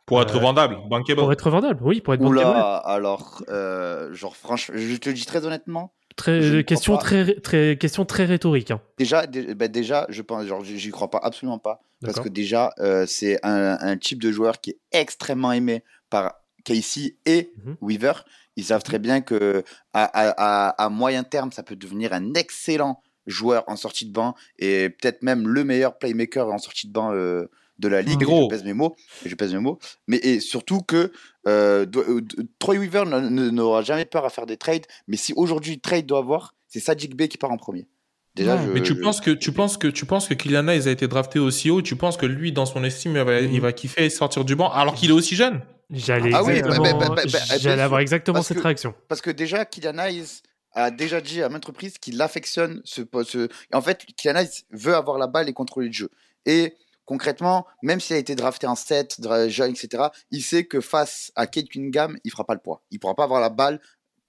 Pour être Euh, vendable, bankable. pour être vendable oui pour être bankable. Oula, alors, euh, genre, franchement, je te le dis très honnêtement, très question très très question très rhétorique hein. déjà, dé- bah, déjà, je pense, genre, j'y crois pas, absolument pas, parce que déjà, euh, c'est un, un type de joueur qui est extrêmement aimé par Casey et Mhm. Weaver. Ils savent très bien que à, à- à- à moyen terme, ça peut devenir un excellent joueur en sortie de banc et peut-être même le meilleur playmaker en sortie de banc euh, de la ligue. Et gros. Je pèse mes mots. Je pèse mes mots. Mais et surtout que euh, euh, Troy Weaver n'aura jamais peur à faire des trades. Mais si aujourd'hui trade doit avoir, c'est Sadiq Bey qui part en premier. Déjà, Ouais. je- Mais tu je- penses que tu penses que tu penses que Kylian Hayes a été drafté aussi haut, tu penses que lui dans son estime il va, il va kiffer sortir du banc alors qu'il est aussi jeune? J'allais Ah exactement, bah, bah, bah, bah, bah, j'allais avoir exactement parce cette que- réaction Parce que déjà, Kylian Hayes a déjà dit à maintes reprises qu'il affectionne ce, ce... En fait, Kylian Hayes veut avoir la balle et contrôler le jeu. Et concrètement, même s'il a été drafté en 7, dra- jeune, etc., il sait que face à Kate Cunningham, il fera pas le poids. Il pourra pas avoir la balle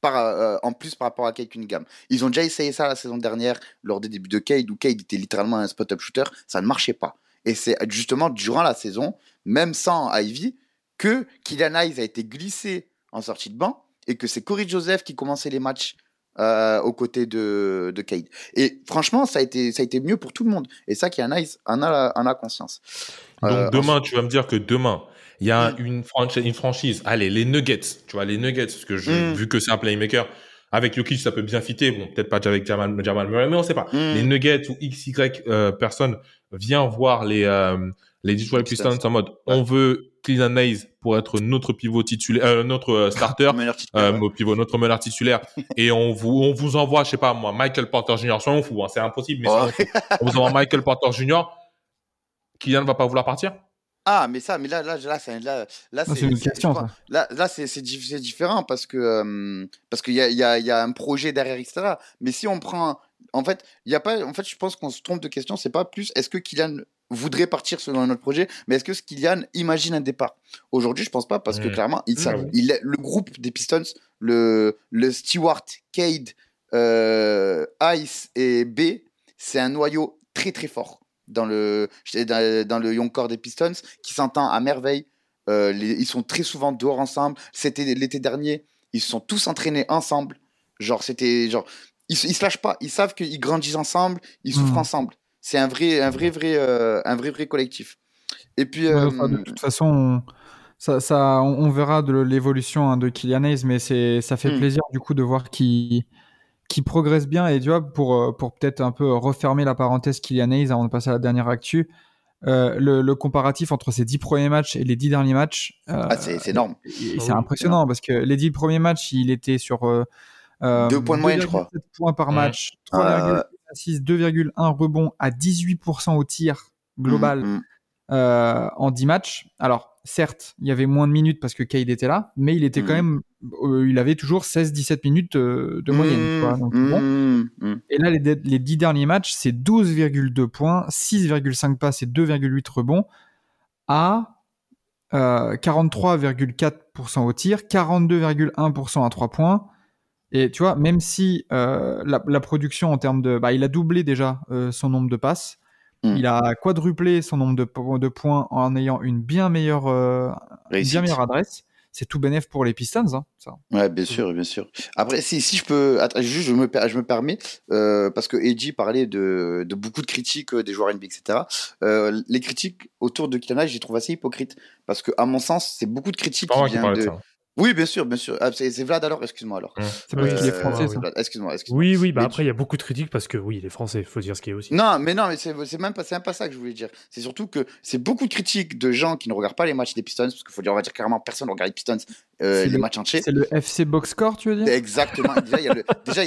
euh, en plus par rapport à Kate Cunningham. Ils ont déjà essayé ça la saison dernière lors des débuts de Cade où Cade était littéralement un spot-up shooter, ça ne marchait pas. Et c'est justement durant la saison, même sans Ivy, que Kylian Hayes a été glissé en sortie de banc et que c'est Corey Joseph qui commençait les matchs euh, aux côtés de, de Cade. Et franchement, ça a, été, ça a été mieux pour tout le monde. Et ça, Kylian Hayes en a, en a conscience. Donc Euh, demain, tu vas me dire que demain, il y a Mm. une, franchise, une franchise. Allez, les Nuggets. Tu vois, les Nuggets, parce que je, Mm. vu que c'est un playmaker, avec Jokic, ça peut bien fitter. Bon, peut-être pas avec Jamal, Jamal Murray, mais on sait pas. Mm. Les Nuggets ou XY euh, personne vient voir les, euh, les Detroit Les Pistons en mode, on veut Kylian Hayes pour être notre pivot titulaire, euh, notre euh, starter. Titulaire, Euh, ouais. pivot, notre meneur titulaire, et on vous, on vous envoie, je sais pas moi, Michael Porter Jr. Soyons fous, hein, c'est impossible, mais on vous envoie Michael Porter Jr. Kylian ne va pas vouloir partir? Ah, mais ça, mais là, là, là, c'est- là, là, c'est une question, ça. Là, là c'est c'est dif- c'est différent parce que euh, parce qu'il y a, il y, a, il y a un projet derrière, etc. Mais si on prend, en fait, il y a pas, en fait, je pense qu'on se trompe de question. C'est pas plus est-ce que Kylian voudrait partir selon notre projet, mais est-ce que Kylian imagine un départ? Aujourd'hui, je pense pas parce que Mm. clairement, il, ça- Mm. il le groupe des Pistons, le le Stewart, Cade, euh, Ice et B, c'est un noyau très très fort dans le dans, dans le young core des Pistons qui s'entend à merveille. Euh, les- ils sont très souvent dehors ensemble. C'était l'été dernier, ils se sont tous entraînés ensemble. Genre, c'était genre, ils, se- ils se lâchent pas. Ils savent qu'ils grandissent ensemble, ils souffrent Mhm. ensemble. C'est un vrai, un vrai, vrai, euh, un vrai, vrai collectif. Et puis, de euh, toute façon, on, ça, on, verra de l'évolution hein, de Kylian Hayes, mais ça fait hmm. plaisir du coup de voir qui qui progresse bien. Et tu vois, pour, euh, pour peut-être un peu refermer la parenthèse Kylian Hayes avant de passer à la dernière actu, le, comparatif entre ses dix premiers matchs et les dix derniers matchs, ah, c'est énorme. Ah c'est impressionnant parce que les dix premiers matchs, il était sur euh, deux points de moyenne, je crois. points par match, 3,4 2,1 rebonds à 18% au tir global mm, mm. Euh, en 10 matchs. Alors, certes, il y avait moins de minutes parce que Cade était là, mais il était quand mm. même, euh, il avait toujours 16-17 minutes euh, de moyenne. Et là, les, 10 derniers matchs, c'est 12,2 points, 6,5 passes et 2,8 rebonds à 43,4% au tir, 42,1% à 3 points, et tu vois, même si euh, la, la production en termes de... Bah, il a doublé déjà euh, son nombre de passes, Mm. il a quadruplé son nombre de, po- de points en ayant une bien meilleure, euh, une bien meilleure adresse. C'est tout bénéf pour les Pistons. Hein, ça. Ouais, bien sûr, bien sûr. Après, si, si je peux, attends, juste, je me, per- je me permets, euh, parce que Edgy parlait de, de beaucoup de critiques des joueurs NBA, etc. Euh, les critiques autour de Hayes, je les trouve assez hypocrites, parce que, à mon sens, c'est beaucoup de critiques qui viennent de. ça. Oui, bien sûr, bien sûr. Ah, c'est Vlad alors, excuse-moi alors. C'est parce Euh, qu'il est français, oui. excuse-moi, excuse-moi. Oui, oui, bah Mais après, il y a beaucoup de critiques parce que oui, il est français, faut dire ce qui est aussi. Non, mais non, mais c'est c'est même pas, c'est même pas ça que je voulais dire. C'est surtout que c'est beaucoup de critiques de gens qui ne regardent pas les matchs des Pistons, parce qu'il faut dire, on va dire clairement, personne ne regarde les Pistons, euh, les le- matchs entiers. C'est le FC Box Score, tu veux dire? Exactement. déjà, il y a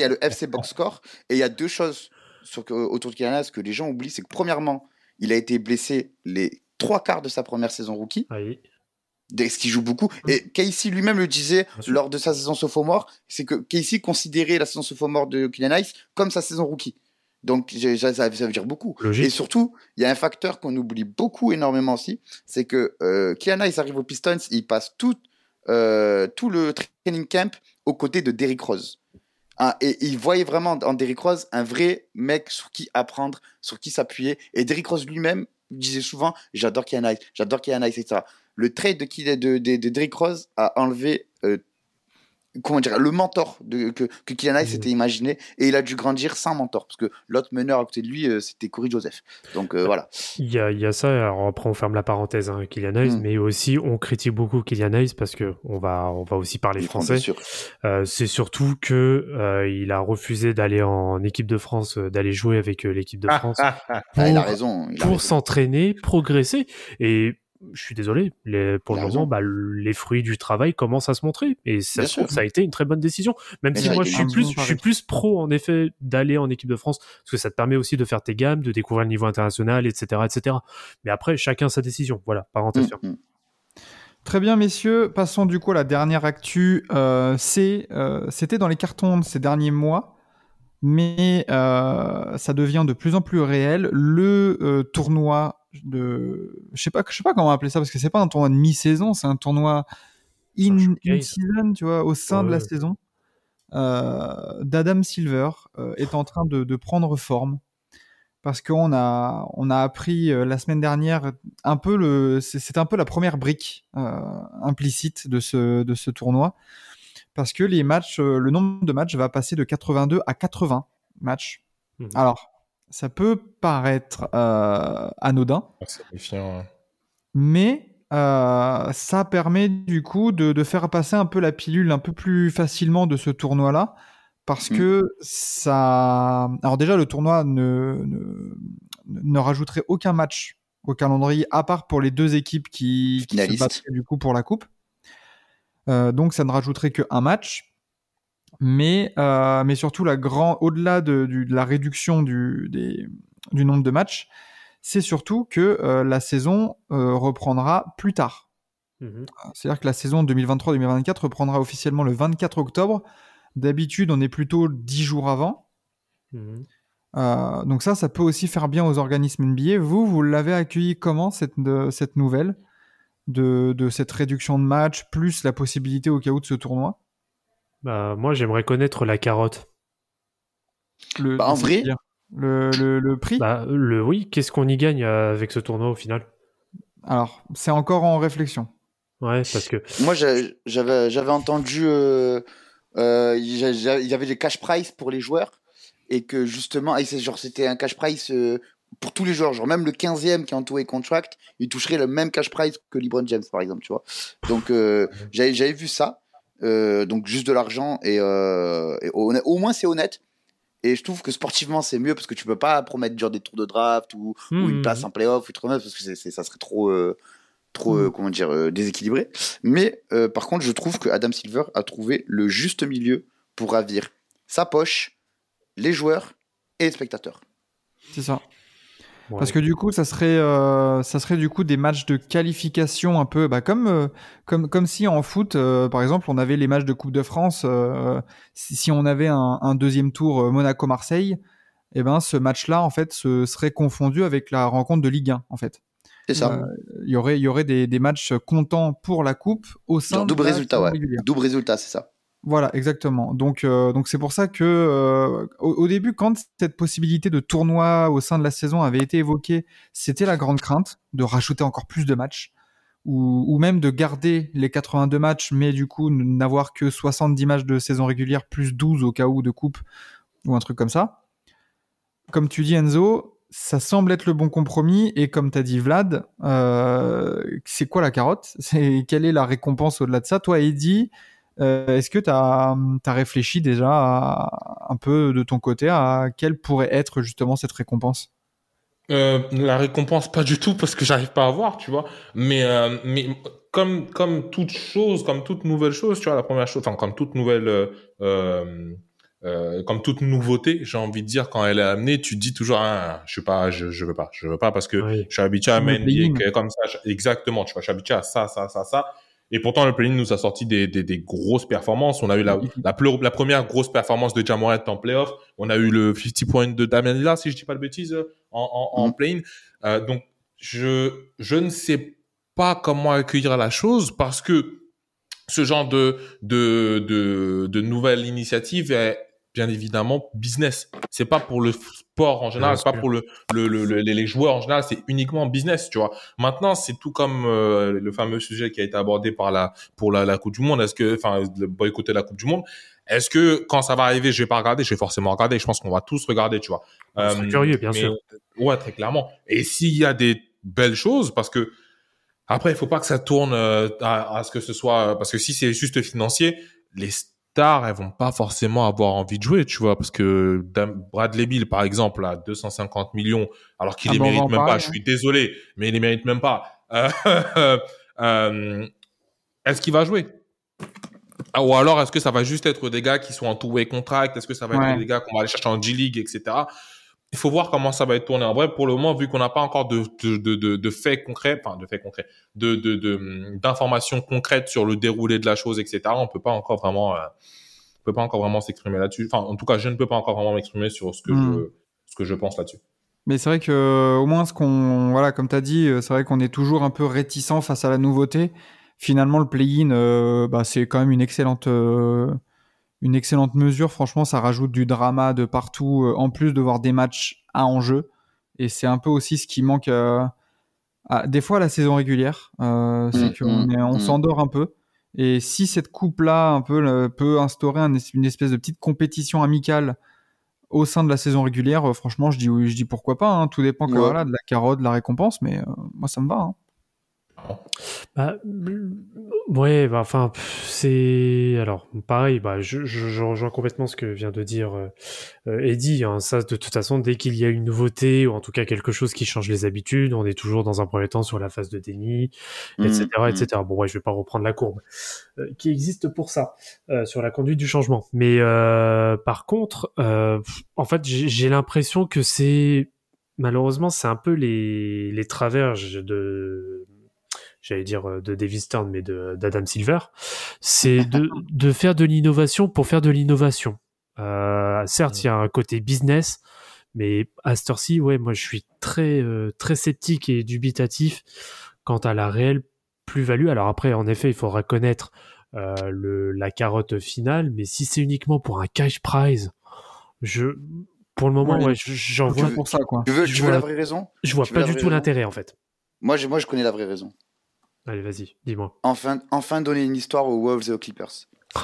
le, il FC Box Score. Et il y a deux choses sur, autour de Kylian que les gens oublient. C'est que, premièrement, il a été blessé les trois quarts de sa première saison rookie, Oui. Ce qui joue beaucoup. Et Casey lui-même le disait lors de sa saison sophomore c'est que Casey considérait la saison sophomore de Kylian Hayes comme sa saison rookie. Donc, ça, ça veut dire beaucoup. Logique. Et surtout, il y a un facteur qu'on oublie beaucoup énormément aussi, c'est que euh, Kylian Hayes arrive aux Pistons, il passe tout, euh, tout le training camp aux côtés de Derrick Rose. Et il voyait vraiment en Derrick Rose un vrai mec sur qui apprendre, sur qui s'appuyer. Et Derrick Rose lui-même disait souvent J'adore Kylian Hayes, j'adore Kylian Hayes, etc. Le trade de, de, de, de Derrick Rose a enlevé euh, comment dire, le mentor de, que, que Kylian Hayes s'était imaginé. Et il a dû grandir sans mentor. Parce que l'autre meneur à côté de lui, euh, c'était Corey Joseph. Donc euh, voilà. Il y a, il y a ça, alors après on ferme la parenthèse, hein, Kylian Hayes, Mm. mais aussi on critique beaucoup Kylian Hayes parce que on va, on va aussi parler français. Euh, c'est surtout que il a refusé d'aller en équipe de France, d'aller jouer avec l'équipe de France Ah, il a pour- raison. il a pour raison. s'entraîner, progresser. Et je suis désolé, les, pour le moment, bah, les fruits du travail commencent à se montrer. Et ça, Bien se trouve, sûr. ça a été une très bonne décision. Même Mais si moi, je suis plus, bon je pari. suis plus pro, en effet, d'aller en équipe de France, parce que ça te permet aussi de faire tes gammes, de découvrir le niveau international, etc., etc. Mais après, chacun sa décision. Voilà, parenthèse Mm, fermée. mm. Très bien, messieurs. Passons du coup à la dernière actu. Euh, euh, c'était dans les cartons de ces derniers mois, mais euh, ça devient de plus en plus réel. Le euh, tournoi de, je sais pas, je sais pas comment appeler ça parce que c'est pas un tournoi de mi-saison, c'est un tournoi in, in season, tu vois, au sein de la saison. euh, d'Adam Silver euh, est en train de, de prendre forme parce qu'on a on a appris euh, la semaine dernière un peu le c'est un peu la première brique implicite de ce de ce tournoi parce que les matchs le nombre de matchs va passer de 82 à 80 matchs. Mhm. Alors ça peut paraître euh, anodin, méfiant. hein. mais euh, ça permet du coup de, de faire passer un peu la pilule un peu plus facilement de ce tournoi-là, parce Mm. que ça... Alors déjà, le tournoi ne, ne, ne rajouterait aucun match au calendrier, à part pour les deux équipes qui, qui se battraient du coup pour la coupe. Euh, donc ça ne rajouterait qu'un match. Mais, euh, mais surtout, la grand, au-delà de, du- de la réduction du, des, du nombre de matchs, c'est surtout que euh, la saison euh, reprendra plus tard. Mhm. C'est-à-dire que la saison 2023-2024 reprendra officiellement le 24 octobre. D'habitude, on est plutôt 10 jours avant. Euh, donc ça, ça peut aussi faire bien aux organismes NBA. Vous, vous l'avez accueilli comment, cette, de- cette nouvelle? De, de cette réduction de matchs, plus la possibilité au cas où de ce tournoi? Bah, moi, j'aimerais connaître la carotte. le, Bah, en vrai- le, le, le prix? Bah, le oui, qu'est-ce qu'on y gagne euh, avec ce tournoi au final? Alors, c'est encore en réflexion. Ouais, parce que Moi, j'a- j'avais j'avais entendu, euh, euh, il y avait des cash price pour les joueurs et que justement, et c'est genre c'était un cash price euh, pour tous les joueurs, genre même le 15e qui est en two-way contract, il toucherait le même cash price que LeBron James par exemple, tu vois. Donc euh, j'avais j'avais vu ça, euh, donc juste de l'argent et, euh, et au, au moins c'est honnête. Et je trouve que sportivement c'est mieux parce que tu peux pas promettre genre des tours de draft ou, ou une Mhm. place en playoff ou trop parce que ça serait trop euh, trop euh, comment dire euh, déséquilibré mais euh, par contre je trouve que Adam Silver a trouvé le juste milieu pour ravir sa poche les joueurs et les spectateurs C'est ça. Ouais. Parce que du coup, ça serait, euh, ça serait du coup des matchs de qualification un peu, bah, comme, euh, comme, comme si en foot, euh, par exemple, on avait les matchs de Coupe de France. euh, si, si on avait un, un deuxième tour euh, Monaco-Marseille, eh ben, ce match-là, en fait, se serait confondu avec la rencontre de Ligue 1, en fait. c'est ça Euh, Il y aurait, il y aurait des, des matchs comptants pour la coupe au sein double de la résultat saison ouais régulière. double résultat c'est ça Voilà, exactement. Donc, euh, donc c'est pour ça que euh, au, début, quand cette possibilité de tournoi au sein de la saison avait été évoquée, c'était la grande crainte de rajouter encore plus de matchs ou, ou même de garder les 82 matchs, mais du coup n'avoir que 70 matchs de saison régulière plus 12 au cas où de coupe ou un truc comme ça. Comme tu dis Enzo, ça semble être le bon compromis et comme tu as dit Vlad, euh, c'est quoi la carotte? C'est quelle est la récompense au-delà de ça? Toi, Eddie, Est-ce que tu as, réfléchi déjà à- un peu de ton côté à quelle pourrait être justement cette récompense? Euh, la récompense, pas du tout, parce que j'arrive pas à voir, tu vois. Mais, euh, mais comme, comme toute chose, comme toute nouvelle chose, tu vois, la première chose, enfin, comme toute nouvelle, euh, euh, euh, comme toute nouveauté, j'ai envie de dire, quand elle est amenée, tu te dis toujours, ah, je sais pas, je, je veux pas, je veux pas, parce que Oui. je suis habitué à mener comme ça, je- exactement, tu vois, je suis habitué à ça, ça, ça, ça. Et pourtant, le play-in nous a sorti des, des, des grosses performances. On a eu la, la, première grosse performance de Jamorant en playoff. On a eu le 50 points de Damien Lillard, si je dis pas de bêtises, en, en, en Mhm. play-in. Euh, donc, je, je ne sais pas comment accueillir la chose parce que ce genre de, de, de, de nouvelle initiative est bien évidemment business. C'est pas pour le sport en général, c'est pas pour le, le, le, le- les joueurs en général, c'est uniquement business, tu vois. Maintenant, c'est tout comme euh, le fameux sujet qui a été abordé par la pour la, la Coupe du Monde. Est-ce que, enfin, boycotter la Coupe du Monde, est-ce que quand ça va arriver, je vais pas regarder, je vais forcément regarder. Je pense qu'on va tous regarder, tu vois. Serait curieux, bien sûr. Ouais, très clairement. Et s'il y a des belles choses, parce que après, il faut pas que ça tourne euh, à, à ce que ce soit, parce que si c'est juste financier, les stars, elles vont pas forcément avoir envie de jouer, tu vois, parce que Bradley Bill, par exemple, à 250 millions, alors qu'il Ah les mérite même pas. Je suis désolé, mais il les mérite même pas. Euh, euh, est-ce qu'il va jouer? Ah, Ou alors, est-ce que ça va juste être des gars qui sont en two-way contract? Est-ce que ça va Ouais. être des gars qu'on va aller chercher en G-League, etc. Il faut voir comment ça va être tourné. En vrai, pour le moment, vu qu'on n'a pas encore de, de, de, faits concrets, enfin de faits concrets, de de de- d'informations concrètes sur le déroulé de la chose, etc. On peut pas encore vraiment, euh, on peut pas encore vraiment s'exprimer là-dessus. Enfin, en tout cas, je ne peux pas encore vraiment m'exprimer sur ce que Hmm. je ce que je pense là-dessus. Mais c'est vrai que euh, au moins ce qu'on voilà comme tu as dit, euh, c'est vrai qu'on est toujours un peu réticent face à la nouveauté. Finalement le play-in euh, bah, c'est quand même une excellente euh, une excellente mesure. Franchement, ça rajoute du drama de partout, euh, en plus de voir des matchs à enjeu. Et c'est un peu aussi ce qui manque euh, à- des fois à la saison régulière. Euh, c'est Mm, qu'on mm, on mm. s'endort un peu. Et si cette coupe-là un peu le- peut instaurer un une espèce de petite compétition amicale au sein de la saison régulière, franchement, je dis, je dis pourquoi pas. hein. Tout dépend que, Ouais. voilà, de la carotte, de la récompense, mais euh, moi, ça me va. hein. Bah, mm, ouais, bah, enfin, c'est alors pareil. Bah, je, je, je rejoins complètement ce que vient de dire euh, euh, Eddie. hein. ça, de toute façon, dès qu'il y a une nouveauté ou en tout cas quelque chose qui change les habitudes, on est toujours dans un premier temps sur la phase de déni, etc., Mm, etc. Bon, ouais, je vais pas reprendre la courbe euh, qui existe pour ça euh, sur la conduite du changement. Mais euh, par contre, euh, en fait, j'ai j'ai l'impression que c'est malheureusement, c'est un peu les les travers de j'allais dire euh, de Davis Stern, mais de- d'Adam Silver, c'est de, de faire de l'innovation pour faire de l'innovation. Euh, certes, il y a un côté business, mais à cette heure-ci, ouais, moi je suis très, euh, très sceptique et dubitatif quant à la réelle plus-value. Alors après, en effet, il faudra connaître euh, le, la carotte finale, mais si c'est uniquement pour un cash prize, je, pour le moment, Ouais. ouais, je- j'en Tu vois, veux- pour ça, quoi. Tu veux, Je tu veux vois- la vraie raison? je vois pas du tout raison? l'intérêt en fait. moi je, moi, je connais la vraie raison. Allez, vas-y, dis-moi. Enfin, enfin donner une histoire aux Wolves et aux Clippers.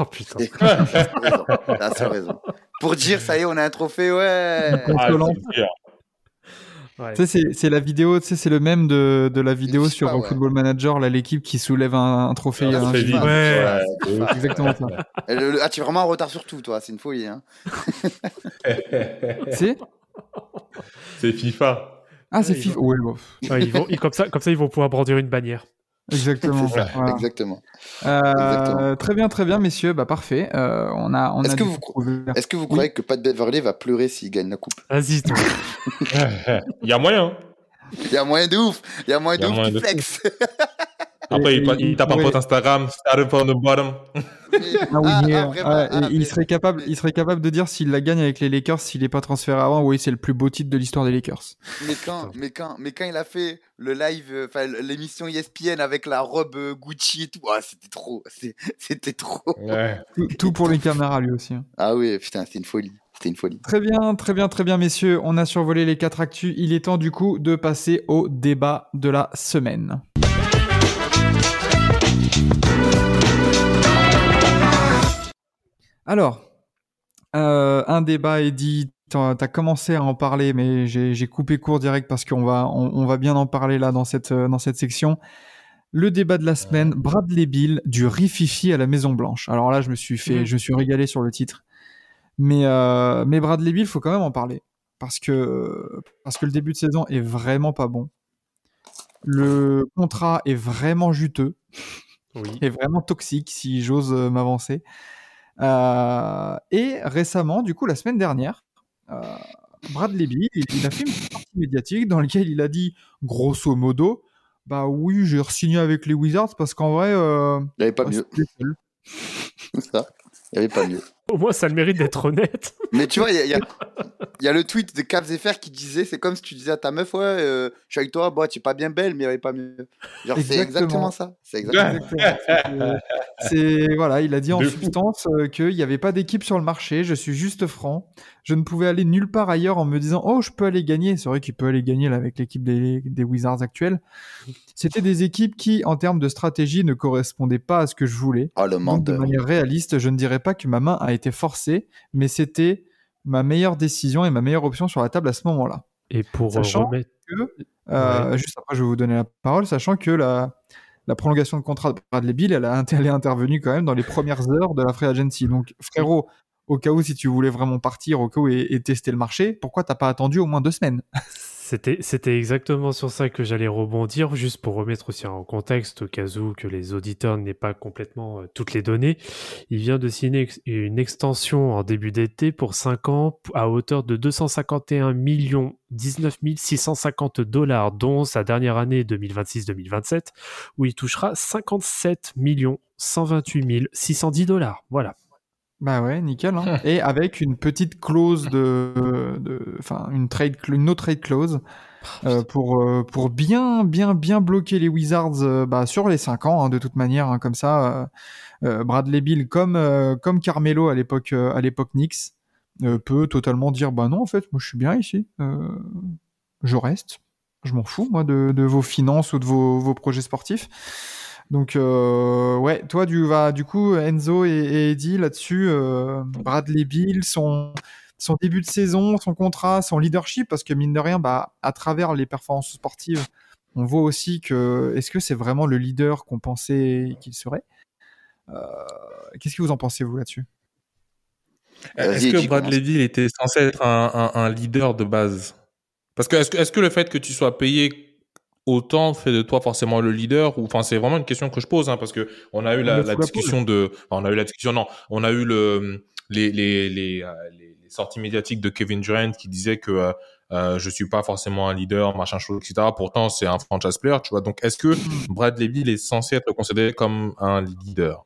Oh putain. Raison. Pour dire, ça y est, on a un trophée, ouais. Ah. Ouais. Tu sais, c'est- c'est la vidéo, tu sais, c'est le même de, de la vidéo sur ouais. Football Manager, là, l'équipe qui soulève un, un trophée. Ah, un FIFA. Ouais. Exactement ça. Et le- le- ah, tu es vraiment en retard sur tout, toi. C'est une folie. Hein. C'est C'est FIFA. Ah, c'est Ouais, FIFA. ils bon, vont, ils- comme, ça, comme ça, ils vont pouvoir brandir une bannière. Exactement. C'est ça, Voilà. exactement. Euh, Exactement. très bien, très bien, messieurs. Bah parfait. Euh, on a, on Est-ce a que vous- coup trouvé- Est-ce que vous croyez que Pat Beverley va pleurer s'il gagne la coupe? Vas-y, toi. Il y a moyen. Il y a moyen de ouf. Il y a moyen de ouf moyen de flex. Après, Et- il, il, tape un ouais. pote Instagram, started from the bottom. Ah oui, ah, mais, ah, vraiment, ah, il serait capable, mais- il serait capable de dire s'il la gagne avec les Lakers, s'il est pas transféré avant. Oui, c'est le plus beau titre de l'histoire des Lakers. Mais quand, mais quand, mais quand il a fait le live, euh, enfin l'émission ESPN avec la robe euh, Gucci et tout, ah, c'était trop, c'est- c'était trop. Ouais. Tout, tout pour les caméras lui aussi. hein. Ah oui, putain, c'était une folie, c'était une folie. Très bien, très bien, très bien, messieurs. On a survolé les quatre actus. Il est temps du coup de passer au débat de la semaine. Alors, euh, un débat est dit. T'as as commencé à en parler, mais j'ai coupé court direct parce qu'on va, on, on va bien en parler là dans cette, dans cette section. Le débat de la semaine, Bradley Bill du Rififi à la Maison Blanche. Alors là, je me suis fait, Mhm. je me suis régalé sur le titre. Mais, euh, mais Bradley Bill, faut quand même en parler. Parce que, parce que le début de saison est vraiment pas bon. Le contrat est vraiment juteux Oui. est vraiment toxique, si j'ose euh, m'avancer. Euh, et récemment, du coup, la semaine dernière, euh, Bradley Bill, il, il a fait une partie médiatique dans laquelle il a dit, grosso modo, bah oui, j'ai re-signé avec les Wizards parce qu'en vrai, euh, Il n'y avait pas bah, mieux, seul. ça. Il n'y avait pas mieux. Au moins, ça a le mérite d'être honnête. Mais tu vois, il y a, il y a- il y a le tweet de Cavs FR qui disait c'est comme si tu disais à ta meuf, ouais, euh, je suis avec toi, bah, tu es pas bien belle, mais il n'y avait pas mieux. Genre, c'est Exactement. ça. C'est exactement. C'est- voilà, il a dit en De substance euh, qu'il n'y avait pas d'équipe sur le marché. Je suis juste franc. Je ne pouvais aller nulle part ailleurs en me disant oh je peux aller gagner. C'est vrai qu'il peut aller gagner là avec l'équipe des, des Wizards actuelle. C'était des équipes qui en termes de stratégie ne correspondaient pas à ce que je voulais. Oh, le Donc de manière réaliste, je ne dirais pas que ma main a été forcée, mais c'était ma meilleure décision et ma meilleure option sur la table à ce moment-là. Et pour Sachant- euh, remettre. Euh, Juste après, je vais vous donner la parole, sachant que la, la prolongation de contrat de Bradley Bill, elle, a, elle est intervenue quand même dans les premières heures de la free agency. Donc, frérot, au cas où, si tu voulais vraiment partir, au cas où, et, et tester le marché, pourquoi t'as pas attendu au moins deux semaines? C'était, exactement sur ça que j'allais rebondir, juste pour remettre aussi en contexte, au cas où que les auditeurs n'aient pas complètement euh, toutes les données. Il vient de signer une extension en début d'été pour 5 ans à hauteur de 251 millions 19 650 dollars, dont sa dernière année 2026-2027, où il touchera 57 millions 128 610 dollars. Voilà. Bah ouais, nickel. hein. Et avec une petite clause de, enfin une trade, une no trade clause euh, pour euh, pour bien bien bien bloquer les Wizards euh, bah, sur les 5 ans hein, de toute manière. hein, comme ça, Bradley Bill comme comme Carmelo à l'époque à l'époque Knicks peut totalement dire bah non en fait moi je suis bien ici, je reste, je m'en fous moi de, de vos finances ou de vos, vos projets sportifs. Donc euh, ouais, toi du vas du coup Enzo et, et Eddie là-dessus, euh, Bradley Bill, son son début de saison, son contrat, son leadership, parce que mine de rien, bah à travers les performances sportives, on voit aussi que est-ce que c'est vraiment le leader qu'on pensait qu'il serait? Euh, Qu'est-ce que vous en pensez vous là-dessus? Est-ce que Bradley Bill était censé être un, un- un leader de base? Parce que est-ce que, est-ce que le fait que tu sois payé autant fait de toi forcément le leader ou enfin c'est vraiment une question que je pose hein, parce que on a eu la, discussion de enfin, on a eu la discussion non on a eu le les les les, euh, les, les sorties médiatiques de Kevin Durant qui disait que euh, euh, je suis pas forcément un leader machin chose etc pourtant c'est un franchise player tu vois. Donc est-ce que Bradley Bill est censé être considéré comme un leader?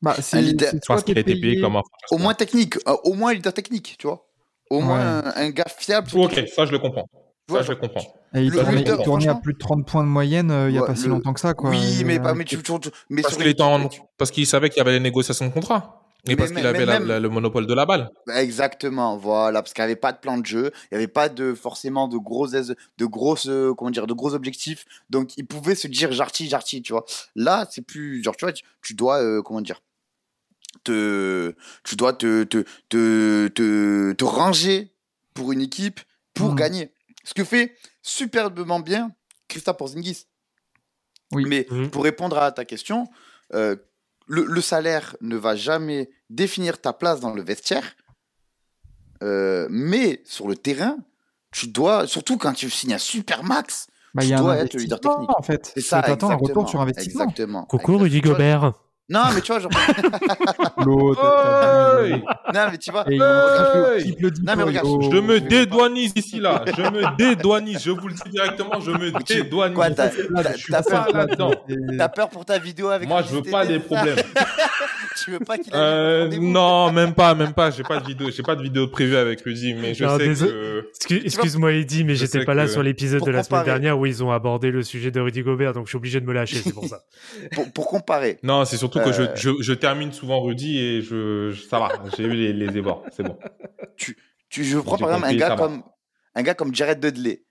Bah c'est leader, parce qu'il a été payé comme un franchise Au player. moins technique, euh, au moins leader technique, tu vois. Au moins un, un gars fiable. ok ça je le comprends ça Ouais, je le comprends Et il Le tournait, il tournait à plus de 30 points de moyenne euh, il y a Ouais, pas si le- longtemps que ça quoi. Oui, Et, mais euh, pas, mais tu, tu- tu- mais parce qu'il en qu'il savait qu'il y avait les négociations de contrat et Mais parce qu'il avait la- la- le monopole de la balle Exactement, voilà, parce qu'il n'y avait pas de plan de jeu, il n'y avait pas de forcément de grosses, de grosses, euh, comment dire, de gros objectifs, donc il pouvait se dire jarti, jarti, tu vois. Là, c'est plus, genre, tu vois, tu, tu dois, euh, comment dire, te, tu dois te, te, te, te, te ranger pour une équipe pour Mhm. gagner. Ce que fait superbement bien Christophe Porzingis. Oui. Mais Mhm. pour répondre à ta question, euh, le, le salaire ne va jamais définir ta place dans le vestiaire, euh, mais sur le terrain, tu dois, surtout quand tu signes un super max, bah, il y a tu un dois être le leader technique. en fait. c'est ça, T'attends un retour sur investissement. Exactement. Coucou Rudy Gobert. Non, mais tu vois, genre, L'autre, Hey non, mais tu vois, Hey Non, mais regarde, diplo- Je me dédouanise ici là, je me dédouanise, je vous le dis directement, je me dédouanise. quoi, t'as- peur là-dedans. T'as peur pour ta vidéo avec Moi je veux pas des problèmes. tu veux pas qu'il ait Euh, non, même pas, même pas. J'ai pas de vidéo, j'ai pas de vidéo prévue avec Rudy, mais je Non, sais désolé. que. Excu- Excuse-moi Eddie, mais Je j'étais pas là que- sur l'épisode Pour de la semaine dernière où ils ont abordé le sujet de Rudy Gobert, donc je suis obligé de me lâcher, c'est pour ça. pour, pour comparer. Non, c'est surtout que je, Euh. je, je termine souvent Rudy et je, ça va. J'ai eu les, les ébats, c'est bon. Tu, je prends par exemple un gars comme un gars comme Jared Dudley.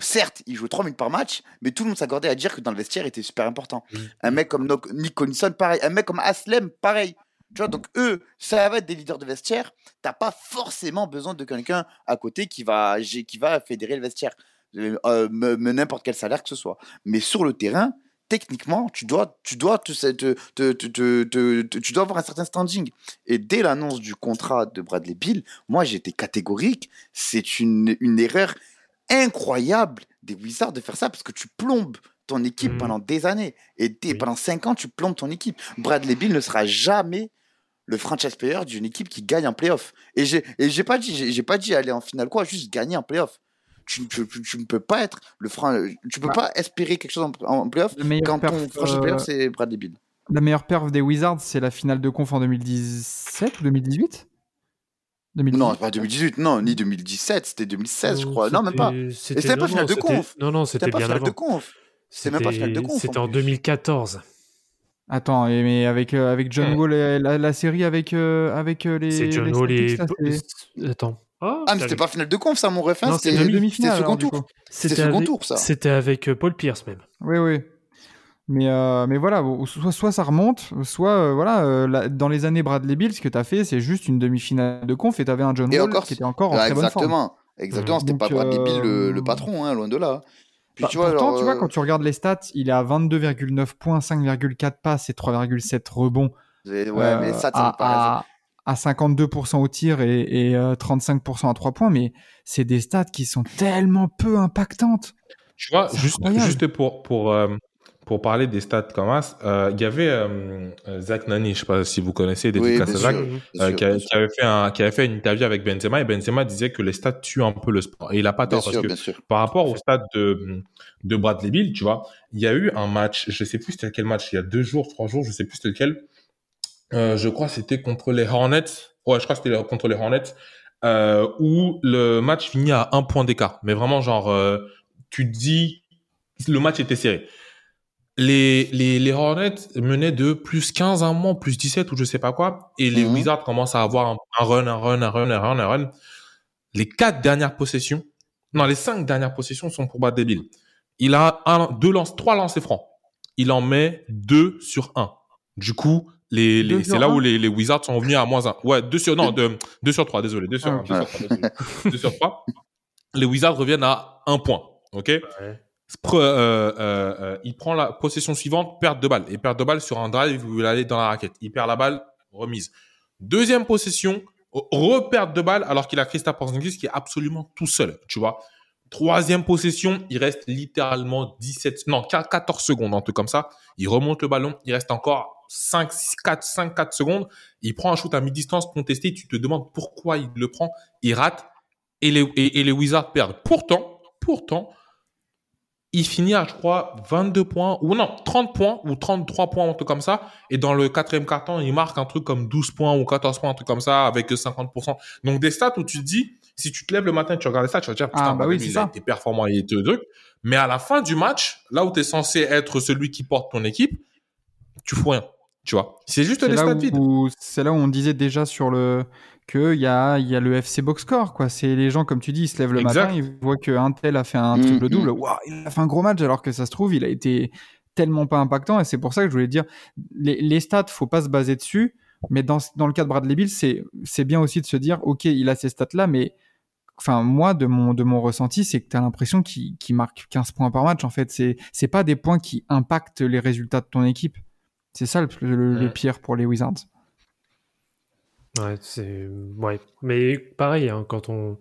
Certes, il joue 3 minutes par match, mais tout le monde s'accordait à dire que dans le vestiaire, il était super important. Un mec comme No- Nick Collison, pareil. Un mec comme Aslem, pareil. Tu vois, donc eux, ça va être des leaders de vestiaire. T'as pas forcément besoin de quelqu'un à côté qui va, qui va fédérer le vestiaire. Euh, n'importe quel salaire que ce soit. Mais sur le terrain, techniquement, tu dois, tu dois, te, tu dois avoir un certain standing. Et dès l'annonce du contrat de Bradley Bill, moi j'étais catégorique. C'est une, une erreur incroyable des Wizards de faire ça parce que tu plombes ton équipe Mhm. pendant des années. Et dès- pendant 5 ans, tu plombes ton équipe. Bradley Bill ne sera jamais le franchise player d'une équipe qui gagne en playoff. Et j'ai pas dit j'ai j'ai pas dit aller en finale quoi, juste gagner en playoff. Tu, tu, tu- tu ne peux pas être le fran- tu peux Bah. pas espérer quelque chose en, en playoff Le meilleur quand ton perf, franchise euh, c'est Bradley Bill. La meilleure perf des Wizards, c'est la finale de conf en 2017 ou 2018 2018 Non, pas 2018, non, ni 2017, c'était 2016 je crois. Non, même pas. C'était c'était pas non, finale non, de c'était- conf. Non, non, C'était c'était pas bien finale avant. de conf. C'était même pas finale de conf, en C'était en plus. 2014. Attends, mais avec, euh, avec John Hmm. Wall, la, la série avec, euh, avec euh, les. C'est John les Wall et. Celtics, là, c'est- Attends. Ah, Ah, mais c'était pas finale de conf, ça, mon ref. hein, C'était les demi-finales. c'était second tour. C'était second avec- tour, ça. C'était avec euh, Paul Pierce même. Oui, oui. Mais, euh, mais voilà, soit, soit ça remonte, soit euh, voilà, euh, la- dans les années Bradley Bill, ce que tu as fait, c'est juste une demi-finale de conf et tu avais un John Et Wall encore, qui était encore en Ah, très bonne forme. exactement. Exactement, c'était pas Bradley Bill le, le patron, hein, loin de là. Puis Bah, tu vois, pourtant, alors, tu vois, quand tu regardes les stats, il est à 22,9 points, 5,4 passes et 3,7 rebonds. ouais, euh, mais ça, ça à, me paraît. à, à 52% au tir et, et, euh, 35% à 3 points, mais c'est des stats qui sont tellement peu impactantes. Tu vois, juste, juste pour, pour, euh, pour parler des stats comme as, euh, il y avait euh, Zach Nani, je sais pas si vous connaissez, Oui, Zach, sûr, qui, a- avait fait un, qui avait fait une interview avec Benzema et Benzema disait que les stats tuent un peu le sport. Et il a pas Bien tort parce sûr, que bien sûr. par rapport au stade de, de Bradley Bill, tu vois, il y a eu un match, je sais plus c'était quel match, il y a deux jours, trois jours, je sais plus c'était lequel, je crois que c'était contre les Hornets. Ouais, je crois que c'était contre les Hornets, euh, où le match finit à un point d'écart. Mais vraiment, genre, euh, tu te dis, le match était serré. Les, les, les Hornets menaient de plus 15 à un moment, plus 17 ou je sais pas quoi. Et les Mhm. Wizards commencent à avoir un, un run, un run, un run, un run, un run. Les quatre dernières possessions, non, les cinq dernières possessions sont pour Bradley Bill. Il a un, deux lances, trois lancers francs. Il en met deux sur un. Du coup, les, les, c'est là où les, les Wizards sont venus à moins un. Ouais, deux sur, non, deux, deux sur trois, désolé, deux sur Ah, un, ok. deux sur trois, désolé. deux sur trois. Les Wizards reviennent à un point. OK? Ouais. Pre- euh, euh, euh, il prend la possession suivante, perte de balle. Et perte de balle sur un drive où il allait dans la raquette. Il perd la balle, remise. Deuxième possession, reperte de balle alors qu'il a Christa Porzingis qui est absolument tout seul, tu vois? Troisième possession, il reste littéralement 17, non, 14 secondes, un truc comme ça. Il remonte le ballon, il reste encore 5, 6, 4, 5, 4 secondes. Il prend un shoot à mi-distance contesté, tu te demandes pourquoi il le prend. Il rate et les, et, et les Wizards perdent. Pourtant, pourtant, il finit à, je crois, 22 points, ou non, 30 points, ou 33 points, un truc comme ça. Et dans le quatrième carton, il marque un truc comme 12 points ou 14 points, un truc comme ça, avec 50%. Donc, des stats où tu te dis, si tu te lèves le matin et tu regardes les stats, tu vas te dire, putain, Ah, bah oui, il ça. été performant, il était truc. Mais à la fin du match, là où tu es censé être celui qui porte ton équipe, tu fous rien. Tu vois. C'est juste là, stats vides. où, c'est là où on disait déjà sur le que il y a, il y a le FC Box Score quoi. C'est les gens comme tu dis, ils se lèvent le Exact. matin, ils voient qu'un tel a fait un Mm, triple double, mm. waouh, il a fait un gros match alors que ça se trouve il a été tellement pas impactant et c'est pour ça que je voulais dire les, les stats, faut pas se baser dessus, mais dans dans le cas de Bradley Bill, c'est bien aussi de se dire ok, il a ces stats là, mais Enfin, moi, de mon, de mon ressenti, c'est que tu as l'impression qu'il qu'il marque 15 points par match. En fait, c'est c'est pas des points qui impactent les résultats de ton équipe. C'est ça le, le- le Ouais. pire pour les Wizards. Ouais, c'est ouais, mais pareil hein, quand on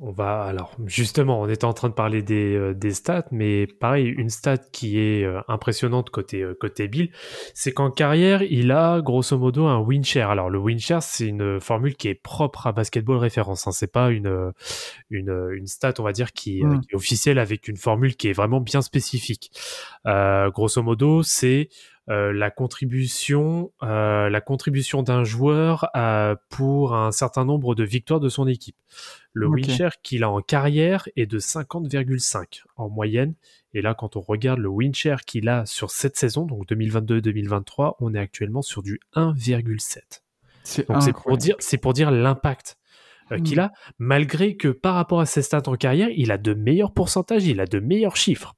on va alors justement on était en train de parler des, euh, des stats, mais pareil une stat qui est euh, impressionnante côté euh, côté Bill, c'est qu'en carrière il a grosso modo un win share. Alors le win share c'est une formule qui est propre à Basketball Référence, hein, c'est pas une une une stat on va dire qui, euh, Mm. qui est officielle avec une formule qui est vraiment bien spécifique. Euh, grosso modo c'est euh, la contribution, euh, la contribution d'un joueur euh, pour un certain nombre de victoires de son équipe. Le Ok. win share qu'il a en carrière est de 50,5 en moyenne. Et là, quand on regarde le win share qu'il a sur cette saison, donc 2022-2023, on est actuellement sur du 1,7. C'est Donc c'est pour dire, c'est pour dire l'impact euh, Mm. qu'il a, malgré que par rapport à ses stats en carrière, il a de meilleurs pourcentages, il a de meilleurs chiffres.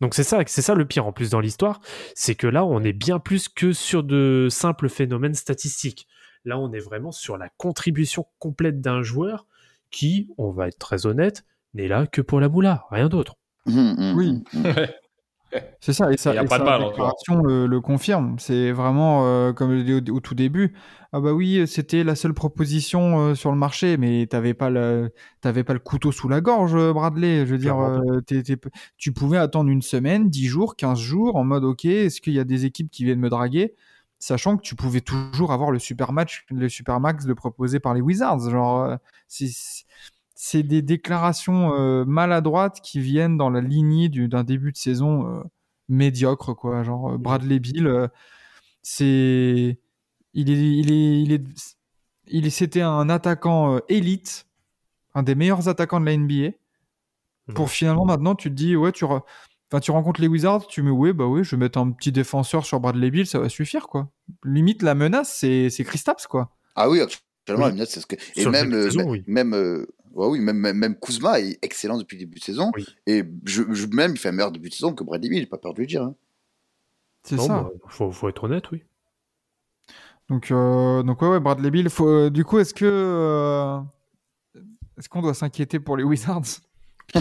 Donc c'est ça, c'est ça le pire en plus dans l'histoire, c'est que là on est bien plus que sur de simples phénomènes statistiques. Là on est vraiment sur la contribution complète d'un joueur qui, on va être très honnête, n'est là que pour la moula, rien d'autre. Hum, hum, Oui. hum, hum. C'est ça, et ça, et pas de sa mal encore. déclaration le, le confirme. C'est vraiment, euh, comme je l'ai dit au, au tout début, ah bah oui, c'était la seule proposition euh, sur le marché, mais t'avais pas le, t'avais pas le couteau sous la gorge, Bradley. Je veux dire, euh, tu pouvais attendre une semaine, 10 jours, 15 jours, en mode, ok, est-ce qu'il y a des équipes qui viennent me draguer? Sachant que tu pouvais toujours avoir le super match, le super max de proposé par les Wizards. Genre, euh, c'est des déclarations euh, maladroites qui viennent dans la lignée du- d'un début de saison euh, médiocre, quoi. Genre Bradley Bill, euh, c'est, il est, il est, il est, il c'était un attaquant élite, un des meilleurs attaquants de la NBA. Pour finalement maintenant, tu te dis, ouais, tu, re- enfin, tu rencontres les Wizards, tu me, ouais, bah oui, je vais mettre un petit défenseur sur Bradley Bill, ça va suffire, quoi. Limite, la menace, c'est, c'est Kristaps, quoi. Ah oui, actuellement, Oui. la minute, c'est ce que. Et Sur même, euh, saison, même, oui. même, euh, ouais, oui, même, même, même Kuzma est excellent depuis le début de saison. Oui. Et je, je- même, il fait un meilleur début de saison que Bradley Beal, j'ai pas peur de le dire. hein. C'est Non, ça. bah, faut, faut être honnête, oui. Donc, euh, donc ouais, ouais, Bradley Bill. Faut, euh, du coup, est-ce que euh, est-ce qu'on doit s'inquiéter pour les Wizards?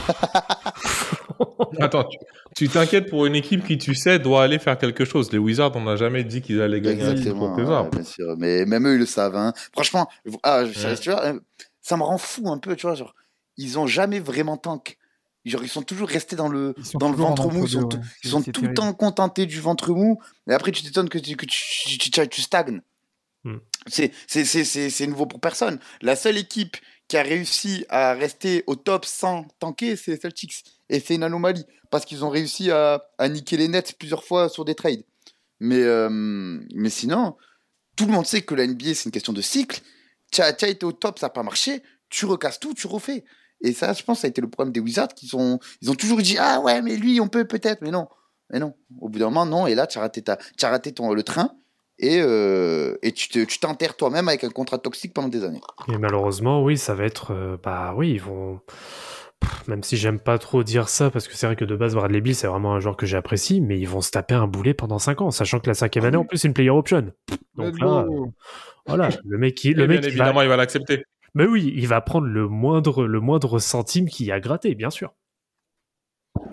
Attends, tu- t'inquiètes pour une équipe qui, tu sais, doit aller faire quelque chose. Les Wizards, on n'a jamais dit qu'ils allaient gagner un titre Exactement, ouais, bien sûr. Mais même eux, ils le savent. hein. Franchement, ah, je- Ouais. tu vois, euh, ça me rend fou un peu, tu vois. Genre, ils ont jamais vraiment tank. Genre, ils sont toujours restés dans le, dans le ventre mou. Ils sont, tout- ouais. ils C'est- sont c'est tout le temps contentés du ventre mou. Et après, tu t'étonnes que, tu, que tu, tu, tu- tu stagnes. C'est nouveau pour personne. La seule équipe qui a réussi à rester au top sans tanker, c'est les Celtics. Et c'est une anomalie. Parce qu'ils ont réussi à, à niquer les Nets plusieurs fois sur des trades. Mais, euh, mais sinon, tout le monde sait que la NBA, c'est une question de cycle. Tu as, été au top, ça n'a pas marché. Tu recasses tout, tu refais. Et ça, je pense, ça a été le problème des Wizards. Qui sont, ils ont toujours dit Ah ouais, mais lui, on peut peut-être. Mais non. Mais non. Au bout d'un moment, non. Et là, tu as raté, ta, as raté ton, le train. Et, euh, et tu t'enterres toi-même avec un contrat toxique pendant des années. Et malheureusement, oui, ça va être. euh, bah oui, ils vont. Même si j'aime pas trop dire ça, parce que c'est vrai que de base, Bradley Bill, c'est vraiment un joueur que j'apprécie, mais ils vont se taper un boulet pendant 5 ans, sachant que la cinquième Ah année, en plus, c'est une player option. Donc là, voilà, le mec, le bien mec va, évidemment, il va l'accepter. mais oui, il va prendre le moindre, le moindre centime qu'il y a gratté, bien sûr.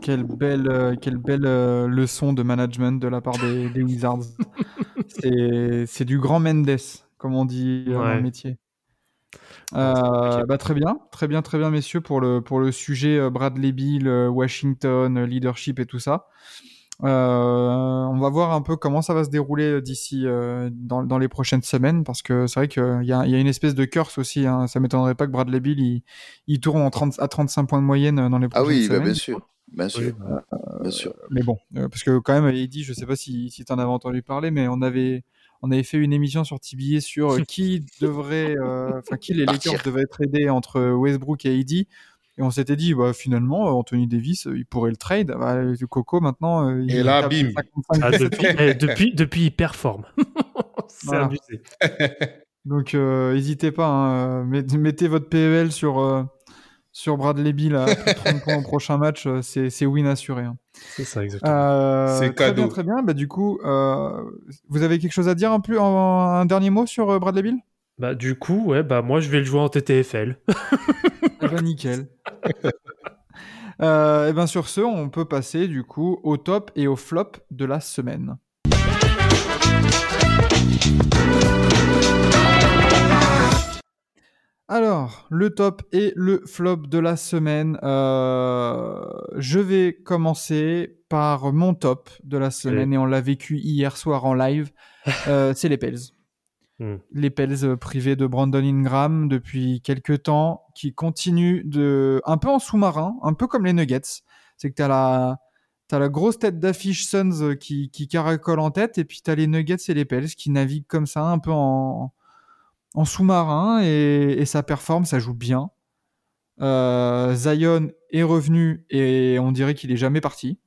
Quelle belle, euh, quelle belle euh, leçon de management de la part des, des Wizards. c'est, c'est du grand Mendes, comme on dit euh, dans Ouais. le métier. Euh, bah, très bien, très bien, très bien, messieurs, pour le, pour le sujet euh, Bradley Bill, euh, Washington, leadership et tout ça. Euh, on va voir un peu comment ça va se dérouler d'ici euh, dans, dans les prochaines semaines, parce que c'est vrai qu'il y a, il y a une espèce de curse aussi. Hein. Ça m'étonnerait pas que Bradley Bill il, il tourne en 30, à 35 points de moyenne dans les Ah prochaines oui, bah, semaines. bien sûr. Bien sûr. Bien sûr. Mais bon, euh, parce que quand même, Eddie, je sais pas si, si tu en avais entendu parler, mais on avait, on avait fait une émission sur TBA sur euh, qui devrait, euh, enfin, qui les Partir. Lakers devaient être aidés entre Westbrook et Eddie. Et on s'était dit, bah, finalement, euh, Anthony Davis, il pourrait le trade. Bah, Coco, maintenant, il Et là, bim. 55 Ah, depuis, eh, depuis, depuis, il performe. c'est Voilà. abusé. Donc, euh, n'hésitez pas, hein, met- mettez votre PEL sur, euh, sur Bradley Bill à de 30 points au prochain match, euh, c'est c'est win assuré. hein. C'est ça, exactement. Euh, C'est très bien, cadeau. très bien. Bah, du coup, euh, vous avez quelque chose à dire un, plus, en- un dernier mot sur euh, Bradley Bill? Bah, du coup, ouais, bah, moi, je vais le jouer en TTFL. Eh ben, nickel. Euh, et bien sur ce, on peut passer du coup au top et au flop de la semaine. Alors, le top et le flop de la semaine. Euh, je vais commencer par mon top de la semaine et on l'a vécu hier soir en live. Euh, c'est les Pels. Hmm. Les Pels euh, privés de Brandon Ingram depuis quelques temps, qui continuent de un peu en sous-marin, un peu comme les Nuggets. C'est que t'as la T'as la grosse tête d'affiche Suns qui, qui caracole en tête, et puis t'as les Nuggets et les Pels qui naviguent comme ça, un peu en, en sous-marin, et, ça performe, ça joue bien. Euh, Zion est revenu, et on dirait qu'il est jamais parti.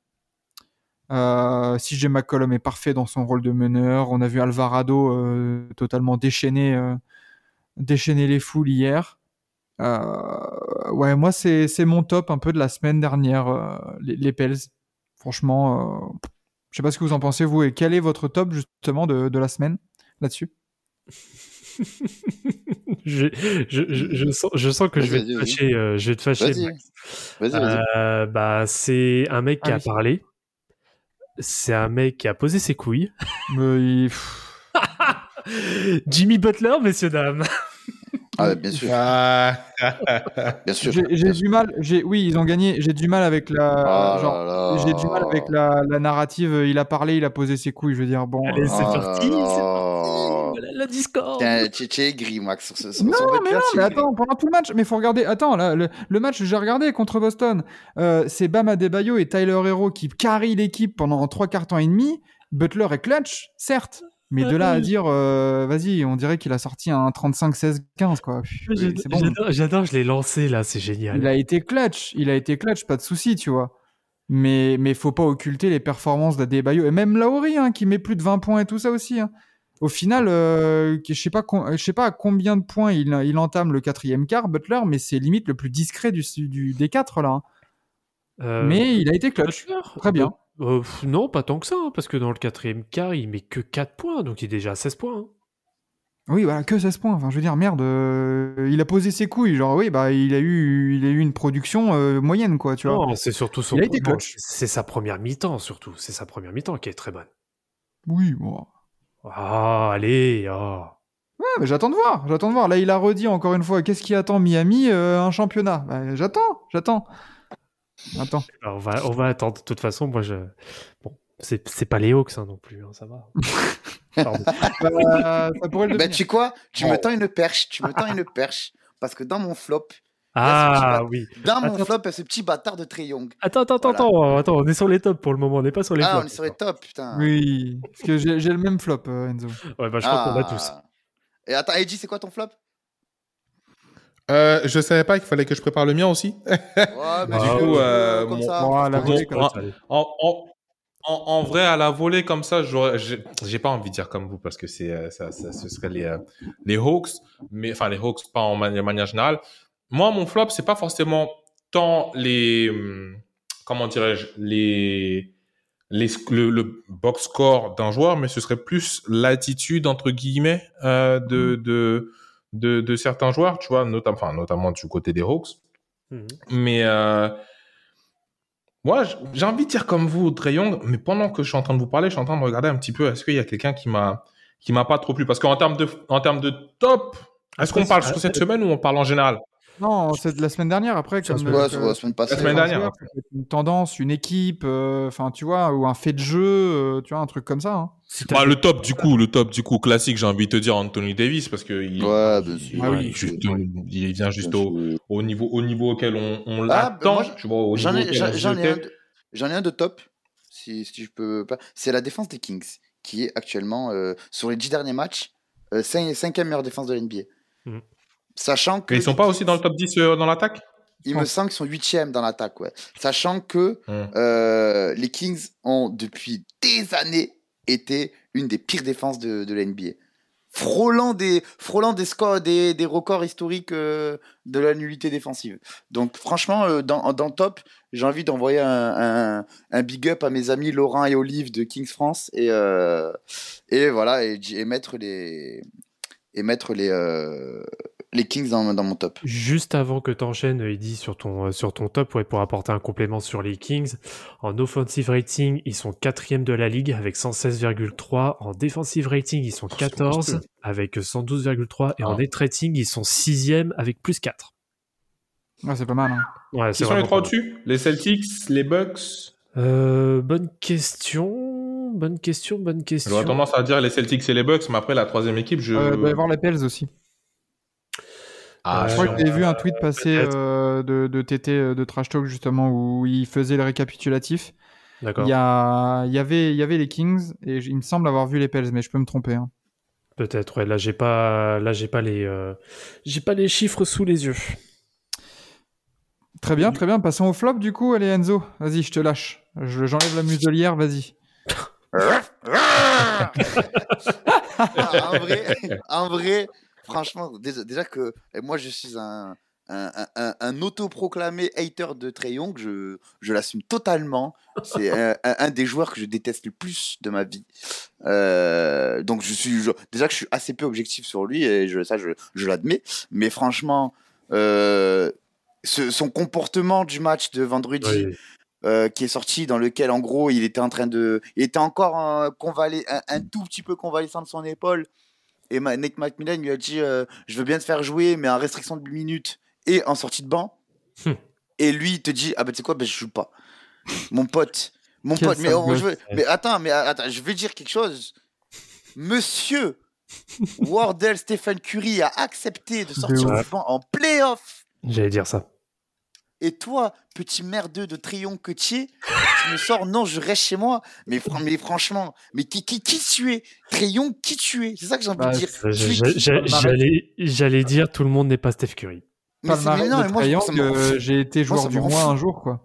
Euh, CJ McCollum est parfait dans son rôle de meneur. On a vu Alvarado euh, totalement euh, déchaîner les foules hier. Ouais, moi, c'est mon top un peu de la semaine dernière, les, Pels. Franchement, je sais pas ce que vous en pensez, vous, et quel est votre top justement de la semaine là-dessus? je, je, je, sens, je sens que je vais te fâcher. euh, je vais te fâcher. Vas-y. Vas-y. Euh, bah, c'est un mec qui Ah a oui. parlé. C'est un mec qui a posé ses couilles. Mais Jimmy Butler, messieurs dames. Ah, bien sûr. Ah. Bien sûr. J'ai j'ai du mal, j'ai oui, ils ont gagné. J'ai du mal avec la, Ah genre, là là. j'ai du mal avec la, la narrative. Il a parlé, il a posé ses couilles. Je veux dire, bon. Allez, c'est Ah parti, la Discord. Tiens, Tu tu es aigri, Max. Sur ce, sur, Non, sur mais non, mais attends, pendant tout le match, mais faut regarder. Attends, là, le, le match, j'ai regardé contre Boston. Euh, c'est Bam Adebayo et Tyler Hero qui carry l'équipe pendant trois quarts temps et demi. Butler est clutch, certes, mais de là à dire, euh, vas-y, on dirait qu'il a sorti un 35-16-15, quoi. J'adore, bon. je l'ai lancé là, c'est génial. Il a été clutch, il a été clutch, pas de souci, tu vois. Mais mais faut pas occulter les performances d'Adebayo et même Lauri hein, qui met plus de 20 points et tout ça aussi. hein. Au final, euh, je sais pas com- je sais pas à combien de points il, il entame le quatrième quart Butler, mais c'est limite le plus discret du, du- des quatre là. hein. Euh, mais il a été clutch, Butler très bien. Euh, non, pas tant que ça, hein, parce que dans le quatrième quart, il met que 4 points, donc il est déjà à 16 points. hein. Oui, voilà, que 16 points. Enfin, je veux dire, merde, euh, il a posé ses couilles. Genre, oui, bah, il a eu, il a eu une production euh, moyenne, quoi, tu vois. Non, c'est surtout son Il a été clutch. C'est sa première mi-temps, surtout. C'est sa première mi-temps qui est très bonne. Oui, bon. Ah, allez, ah. Ouais, mais j'attends de voir, j'attends de voir. Là, il a redit encore une fois, qu'est-ce qui attend Miami Euh, Un championnat? Bah, j'attends, j'attends. Attends. On, va, on va attendre. De toute façon, moi, je. Bon, c'est c'est pas les Hawks hein, non plus, hein, ça va. Pardon. Euh, ça pourrait le Bah, tu sais quoi Tu Oh. me tends une perche. Tu me tends une perche. Parce que dans mon flop, Ah oui. Dans mon Attends. flop, ce petit bâtard de Trey Young. Attends, attends, attends, Voilà. attends, attends, on est sur les tops pour le moment, on n'est pas sur les Ah, flops. on est sur les top, putain. Oui, parce que j'ai le même flop, euh, Enzo. Ouais, bah, je crois qu'on a Ah. tous. Et attends, Eddie, c'est quoi ton flop? Euh, je savais pas qu'il fallait que je prépare le mien aussi. Ouais, mais Du coup, euh, comme mon- ça. Bon, à la volée. Ah. En, en, en, en vrai, à la volée comme ça, j'ai pas envie de dire comme vous parce que c'est euh, ça, ça, ce serait les, euh, les Hawks, mais enfin les Hawks pas en mani- manière générale. Moi, mon flop, c'est pas forcément tant les hum, comment dirais-je les les le, le box score d'un joueur, mais ce serait plus l'attitude entre guillemets euh, de, de de de certains joueurs, tu vois, notamment enfin notamment du côté des Hawks. Mhm. Mais euh, moi, j'ai envie de dire comme vous, Trey Young, mais pendant que je suis en train de vous parler, je suis en train de regarder un petit peu, est-ce qu'il y a quelqu'un qui m'a qui m'a pas trop plu? Parce qu'en termes de en termes de top, est-ce qu'on parle sur cette semaine ou on parle en général? Non, c'est de la semaine dernière après. C'est la Comme, euh, la semaine passée. La semaine dernière, Une tendance, une équipe, euh, enfin tu vois, ou un fait de jeu, euh, tu vois, un truc comme ça. hein. Bah, Le top du coup, le top du coup classique, j'ai envie de te dire Anthony Davis parce que il, Ouais, bien il- sûr. Ah oui, juste- il vient juste Bien au, niveau au niveau auquel on, on Ah, l'attend, bah, J'en ai, j'en un de- j'en ai un de top, si, si je peux pas. C'est la défense des Kings, qui est actuellement, euh, sur les 10 derniers matchs, euh, cin- cinquième meilleure défense de l'NBA. Sachant que. Et ils sont pas aussi dans le top 10 euh, dans l'attaque? Il me semble qu'ils sont huitièmes dans l'attaque, ouais. Sachant que Hum. euh, les Kings ont, depuis des années, été une des pires défenses de, de la NBA. Frôlant des, frôlant des scores, des, des records historiques euh, de la nullité défensive. Donc, franchement, euh, dans, dans le top, j'ai envie d'envoyer un, un, un big up à mes amis Laurent et Olive de Kings France et, euh, et voilà, et, et mettre les, et mettre les, euh, les Kings dans, dans mon top. Juste avant que t'enchaînes, Eddy, sur ton, euh, sur ton top, ouais, pour apporter un complément sur les Kings, en offensive rating, ils sont quatrième de la ligue avec 116,3. En defensive rating, ils sont 14 avec 112,3. Et en Ah. net rating, ils sont sixième avec plus 4. Ouais, c'est pas mal. hein. Ouais, Qui sont les trois au-dessus? Les Celtics, les Bucks? Euh, bonne question, bonne question, bonne question. J'aurais tendance à dire les Celtics et les Bucks, mais après la troisième équipe, je. Euh, il doit y avoir les Pels aussi. Ah, Euh, Je crois que j'ai vu un tweet passer peut-être. euh, de, de TT euh, de Trash Talk justement où il faisait le récapitulatif. D'accord. Il y, a, il, y avait, il y avait les Kings et il me semble avoir vu les Pels, mais je peux me tromper. hein. Peut-être. Ouais, là, j'ai pas, là, j'ai pas les, euh, j'ai pas les chiffres sous les yeux. Très bien, très bien. Passons au flop du coup. Allez Enzo, vas-y, je te lâche. Je- J'enlève la muselière, vas-y. Ah, en, vrai, en vrai, franchement, déjà, que et moi je suis un, un, un- autoproclamé hater de Trey Young, je, je l'assume totalement. C'est un, des joueurs que je déteste le plus de ma vie. Euh, donc je suis je- déjà que je suis assez peu objectif sur lui et je, ça je, je l'admets. Mais franchement, euh, ce- son comportement du match de vendredi Oui. euh, qui est sorti dans lequel en gros il était en train de il était encore convalé- un tout petit peu convalescent de son épaule et Ma- Nate McMillan lui a dit euh, je veux bien te faire jouer mais en restriction de 8 minutes et en sortie de banc Hmm. et lui il te dit ah ben tu sais quoi ben je joue pas mon pote mon pote mais, je veux- attends mais attends je vais dire quelque chose monsieur Wardell Stephen Curry a accepté de sortir ouf. du banc en playoff J'allais dire ça. Et toi, petit merdeux de Trion que tu es, tu me sors, non, je reste chez moi. Mais, fran- mais franchement, mais qui, qui, qui tu es? Trion, qui tu es? C'est ça que j'ai envie Bah, de dire. J'a- Palmarès. J'allais, j'allais dire tout le monde n'est pas Steph Curry. mais, non, mais moi, Trae ça Young, me rend euh, fou. j'ai été joueur du mois un jour, quoi.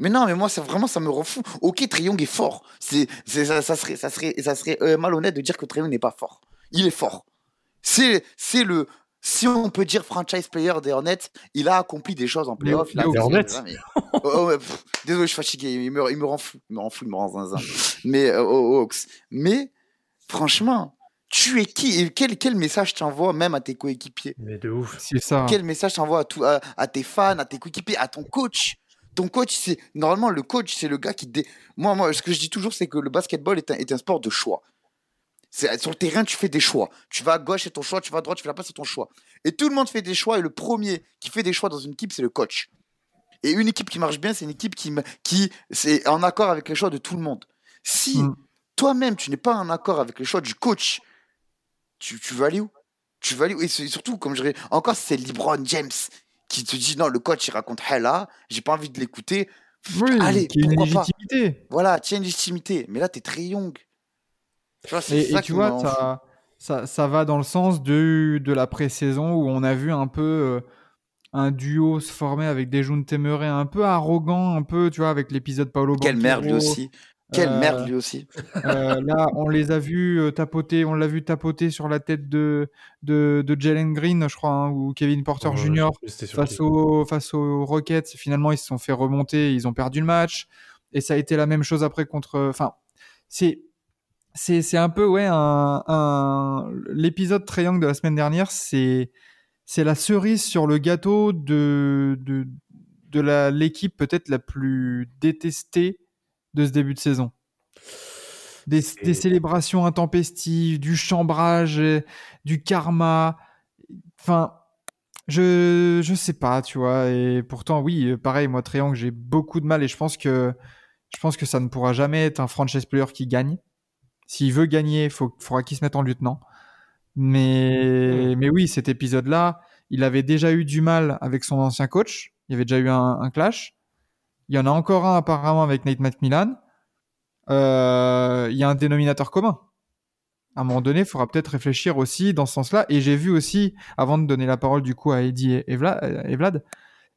Mais non, mais moi, ça, vraiment, ça me rend fou. Ok, Triong est fort. C'est, c'est, ça, ça serait, ça serait, ça serait euh, malhonnête de dire que Triong n'est pas fort. Il est fort. C'est, c'est le. Si on peut dire franchise player des Hornets, il a accompli des choses en playoff. Hornets mais- Oh, oh, pff, désolé, je suis fatigué. Il me, il me rend fou. Il me rend fou, il me rend zinzin. Mais, euh, aux Hawks. Mais, franchement, tu es qui Et quel, quel message t'envoies même à tes coéquipiers? Mais de ouf. C'est ça. quel message t'envoies à, tout- à, à tes fans, à tes coéquipiers, à ton coach? Ton coach, c'est normalement le coach, c'est le gars qui. dé- Moi, moi, ce que je dis toujours, c'est que le basketball est un, est un sport de choix. Sur le terrain, tu fais des choix. Tu vas à gauche, c'est ton choix. Tu vas à droite, tu fais la passe, c'est ton choix. Et tout le monde fait des choix. Et le premier qui fait des choix dans une équipe, c'est le coach. Et une équipe qui marche bien, c'est une équipe qui, qui c'est en accord avec les choix de tout le monde. Si Mm. toi-même, tu n'es pas en accord avec les choix du coach, tu, tu vas aller où? Tu vas aller où? Et surtout, comme je dirais, encore, c'est LeBron James qui te dit non, le coach il raconte là, j'ai pas envie de l'écouter. Oui, Allez, qui a une pourquoi pas? légitimité. Voilà, tiens une légitimité. Mais là, t'es très young. Tu vois, Et, ça et tu vois, ça, ça, ça va dans le sens de, de la pré-saison où on a vu un peu euh, un duo se former avec des Jun Temeré un peu arrogant, un peu, tu vois, avec l'épisode Paolo Quelle merde lui aussi. Quelle Euh, merde lui aussi. Euh, là, on les a vus euh, tapoter, on l'a vu tapoter sur la tête de, de, de Jalen Green, je crois, hein, ou Kevin Porter Jr. face face aux Rockets. Finalement, ils se sont fait remonter, ils ont perdu le match. Et ça a été la même chose après contre. Enfin, c'est. C'est, c'est un peu, ouais, un, un... l'épisode Triangle de la semaine dernière, c'est, c'est la cerise sur le gâteau de, de, de la, l'équipe peut-être la plus détestée de ce début de saison. Des, des célébrations intempestives, du chambrage, euh, du karma. Enfin, je je sais pas, tu vois. Et pourtant, oui, euh, pareil, moi, Triangle, j'ai beaucoup de mal et je pense que je pense que ça ne pourra jamais être un franchise player qui gagne. S'il veut gagner, il faut, faudra qu'il se mette en lieutenant. Mais, mais oui, cet épisode-là, il avait déjà eu du mal avec son ancien coach. Il y avait déjà eu un, un clash. Il y en a encore un apparemment avec Nate McMillan. Euh, il y a un dénominateur commun. À un moment donné, il faudra peut-être réfléchir aussi dans ce sens-là. Et j'ai vu aussi, avant de donner la parole du coup à Eddie et, Vla- euh, et Vlad,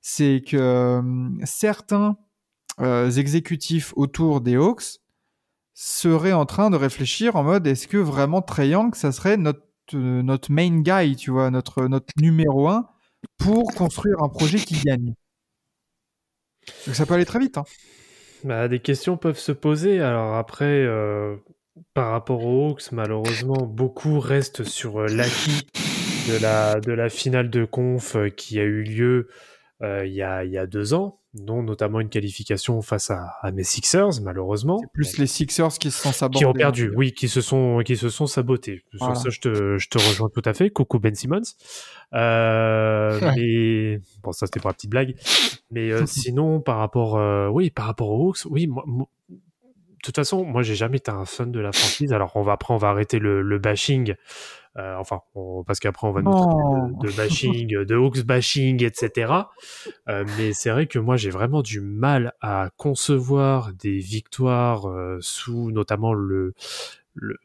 c'est que euh, certains euh, exécutifs autour des Hawks seraient en train de réfléchir en mode est-ce que vraiment Trae Young, ça serait notre, euh, notre main guy, tu vois, notre, notre numéro un pour construire un projet qui gagne. Donc ça peut aller très vite. Hein. Bah, des questions peuvent se poser. Alors après, euh, par rapport aux Hawks, malheureusement, beaucoup restent sur euh, l'acquis de la, de la finale de conf qui a eu lieu il y, a, il y a deux ans, dont notamment une qualification face à, à mes Sixers, malheureusement. Plus les Sixers qui se sont sabordés. Qui ont perdu, oui, qui se sont, qui se sont sabotés. Voilà. Sur ça, je te, je te rejoins tout à fait. Coucou Ben Simmons. Euh, Ouais. Mais bon, ça c'était pour la petite blague. Mais euh, sinon, par rapport, euh, oui, par rapport aux Hawks, oui, moi, moi- de toute façon, moi, j'ai jamais été un fan de la franchise. Alors, on va après, on va arrêter le, le bashing. Euh, enfin, on- parce qu'après, on va nous traiter de, de bashing, de Hawks bashing, etc. Euh, mais c'est vrai que moi, j'ai vraiment du mal à concevoir des victoires euh, sous notamment le, le,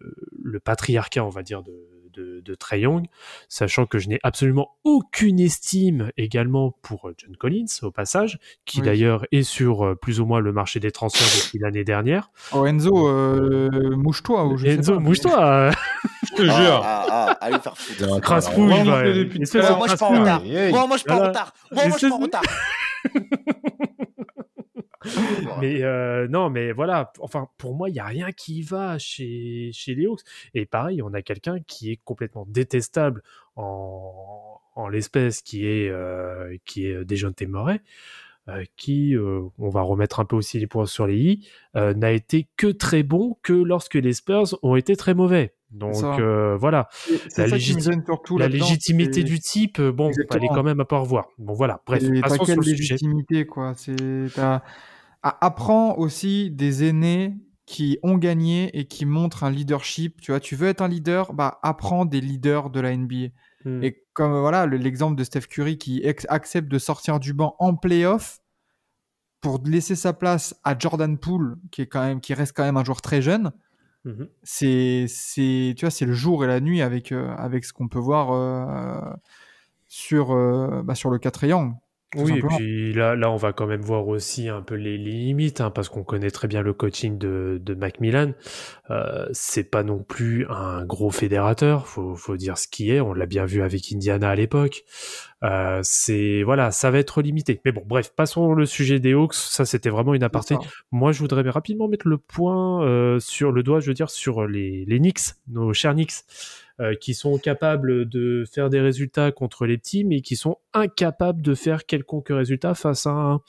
le patriarcat, on va dire, de, de, de Trae Young, sachant que je n'ai absolument aucune estime également pour John Collins, au passage, qui Oui. d'ailleurs est sur plus ou moins le marché des transferts depuis l'année dernière. Oh Enzo, mouche-toi Enzo, mouche-toi te Ah, jure. ah, ah, allez faire foutre. Crasse-pouille, On va. Moi, je pas en retard. Moi, moi, je pas en retard. Moi, moi, je pas en retard. Mais euh, non, mais voilà, enfin, pour moi, il n'y a rien qui va chez, chez les Hawks. Et pareil, on a quelqu'un qui est complètement détestable en, en l'espèce, qui est, euh, qui est Dejounte Murray, euh, qui, euh, on va remettre un peu aussi les points sur les i, euh, n'a été que très bon que lorsque les Spurs ont été très mauvais. Donc euh, voilà, La surtout légitimité du type, euh, bon, Exactement. elle est quand même à pas revoir. Bon voilà, bref, Et passons sur le sujet. légitimité, quoi? C'est, t'as- a- apprends aussi des aînés qui ont gagné et qui montrent un leadership. Tu vois, tu veux être un leader, bah, apprends des leaders de la NBA. Hmm. Et comme voilà le- l'exemple de Steph Curry qui accepte de sortir du banc en playoff pour laisser sa place à Jordan Poole, qui est quand même, qui reste quand même un joueur très jeune. Mhm. C'est, c'est, tu vois, c'est le jour et la nuit avec, euh, avec ce qu'on peut voir euh, sur, euh, bah, sur le 4 Young. Oui, et puis là, là, on va quand même voir aussi un peu les, les limites, hein, parce qu'on connaît très bien le coaching de, de Macmillan. Euh, c'est pas non plus un gros fédérateur, faut, faut dire ce qui est. On l'a bien vu avec Indiana à l'époque. Euh, c'est voilà, ça va être limité. Mais bon, bref, passons le sujet des Hawks. Ça, c'était vraiment une aparté. Moi, je voudrais rapidement mettre le point euh, sur le doigt, je veux dire, sur les, les Knicks, nos chers Knicks, euh, qui sont capables de faire des résultats contre les petits, mais qui sont incapables de faire quelconque résultat face à un,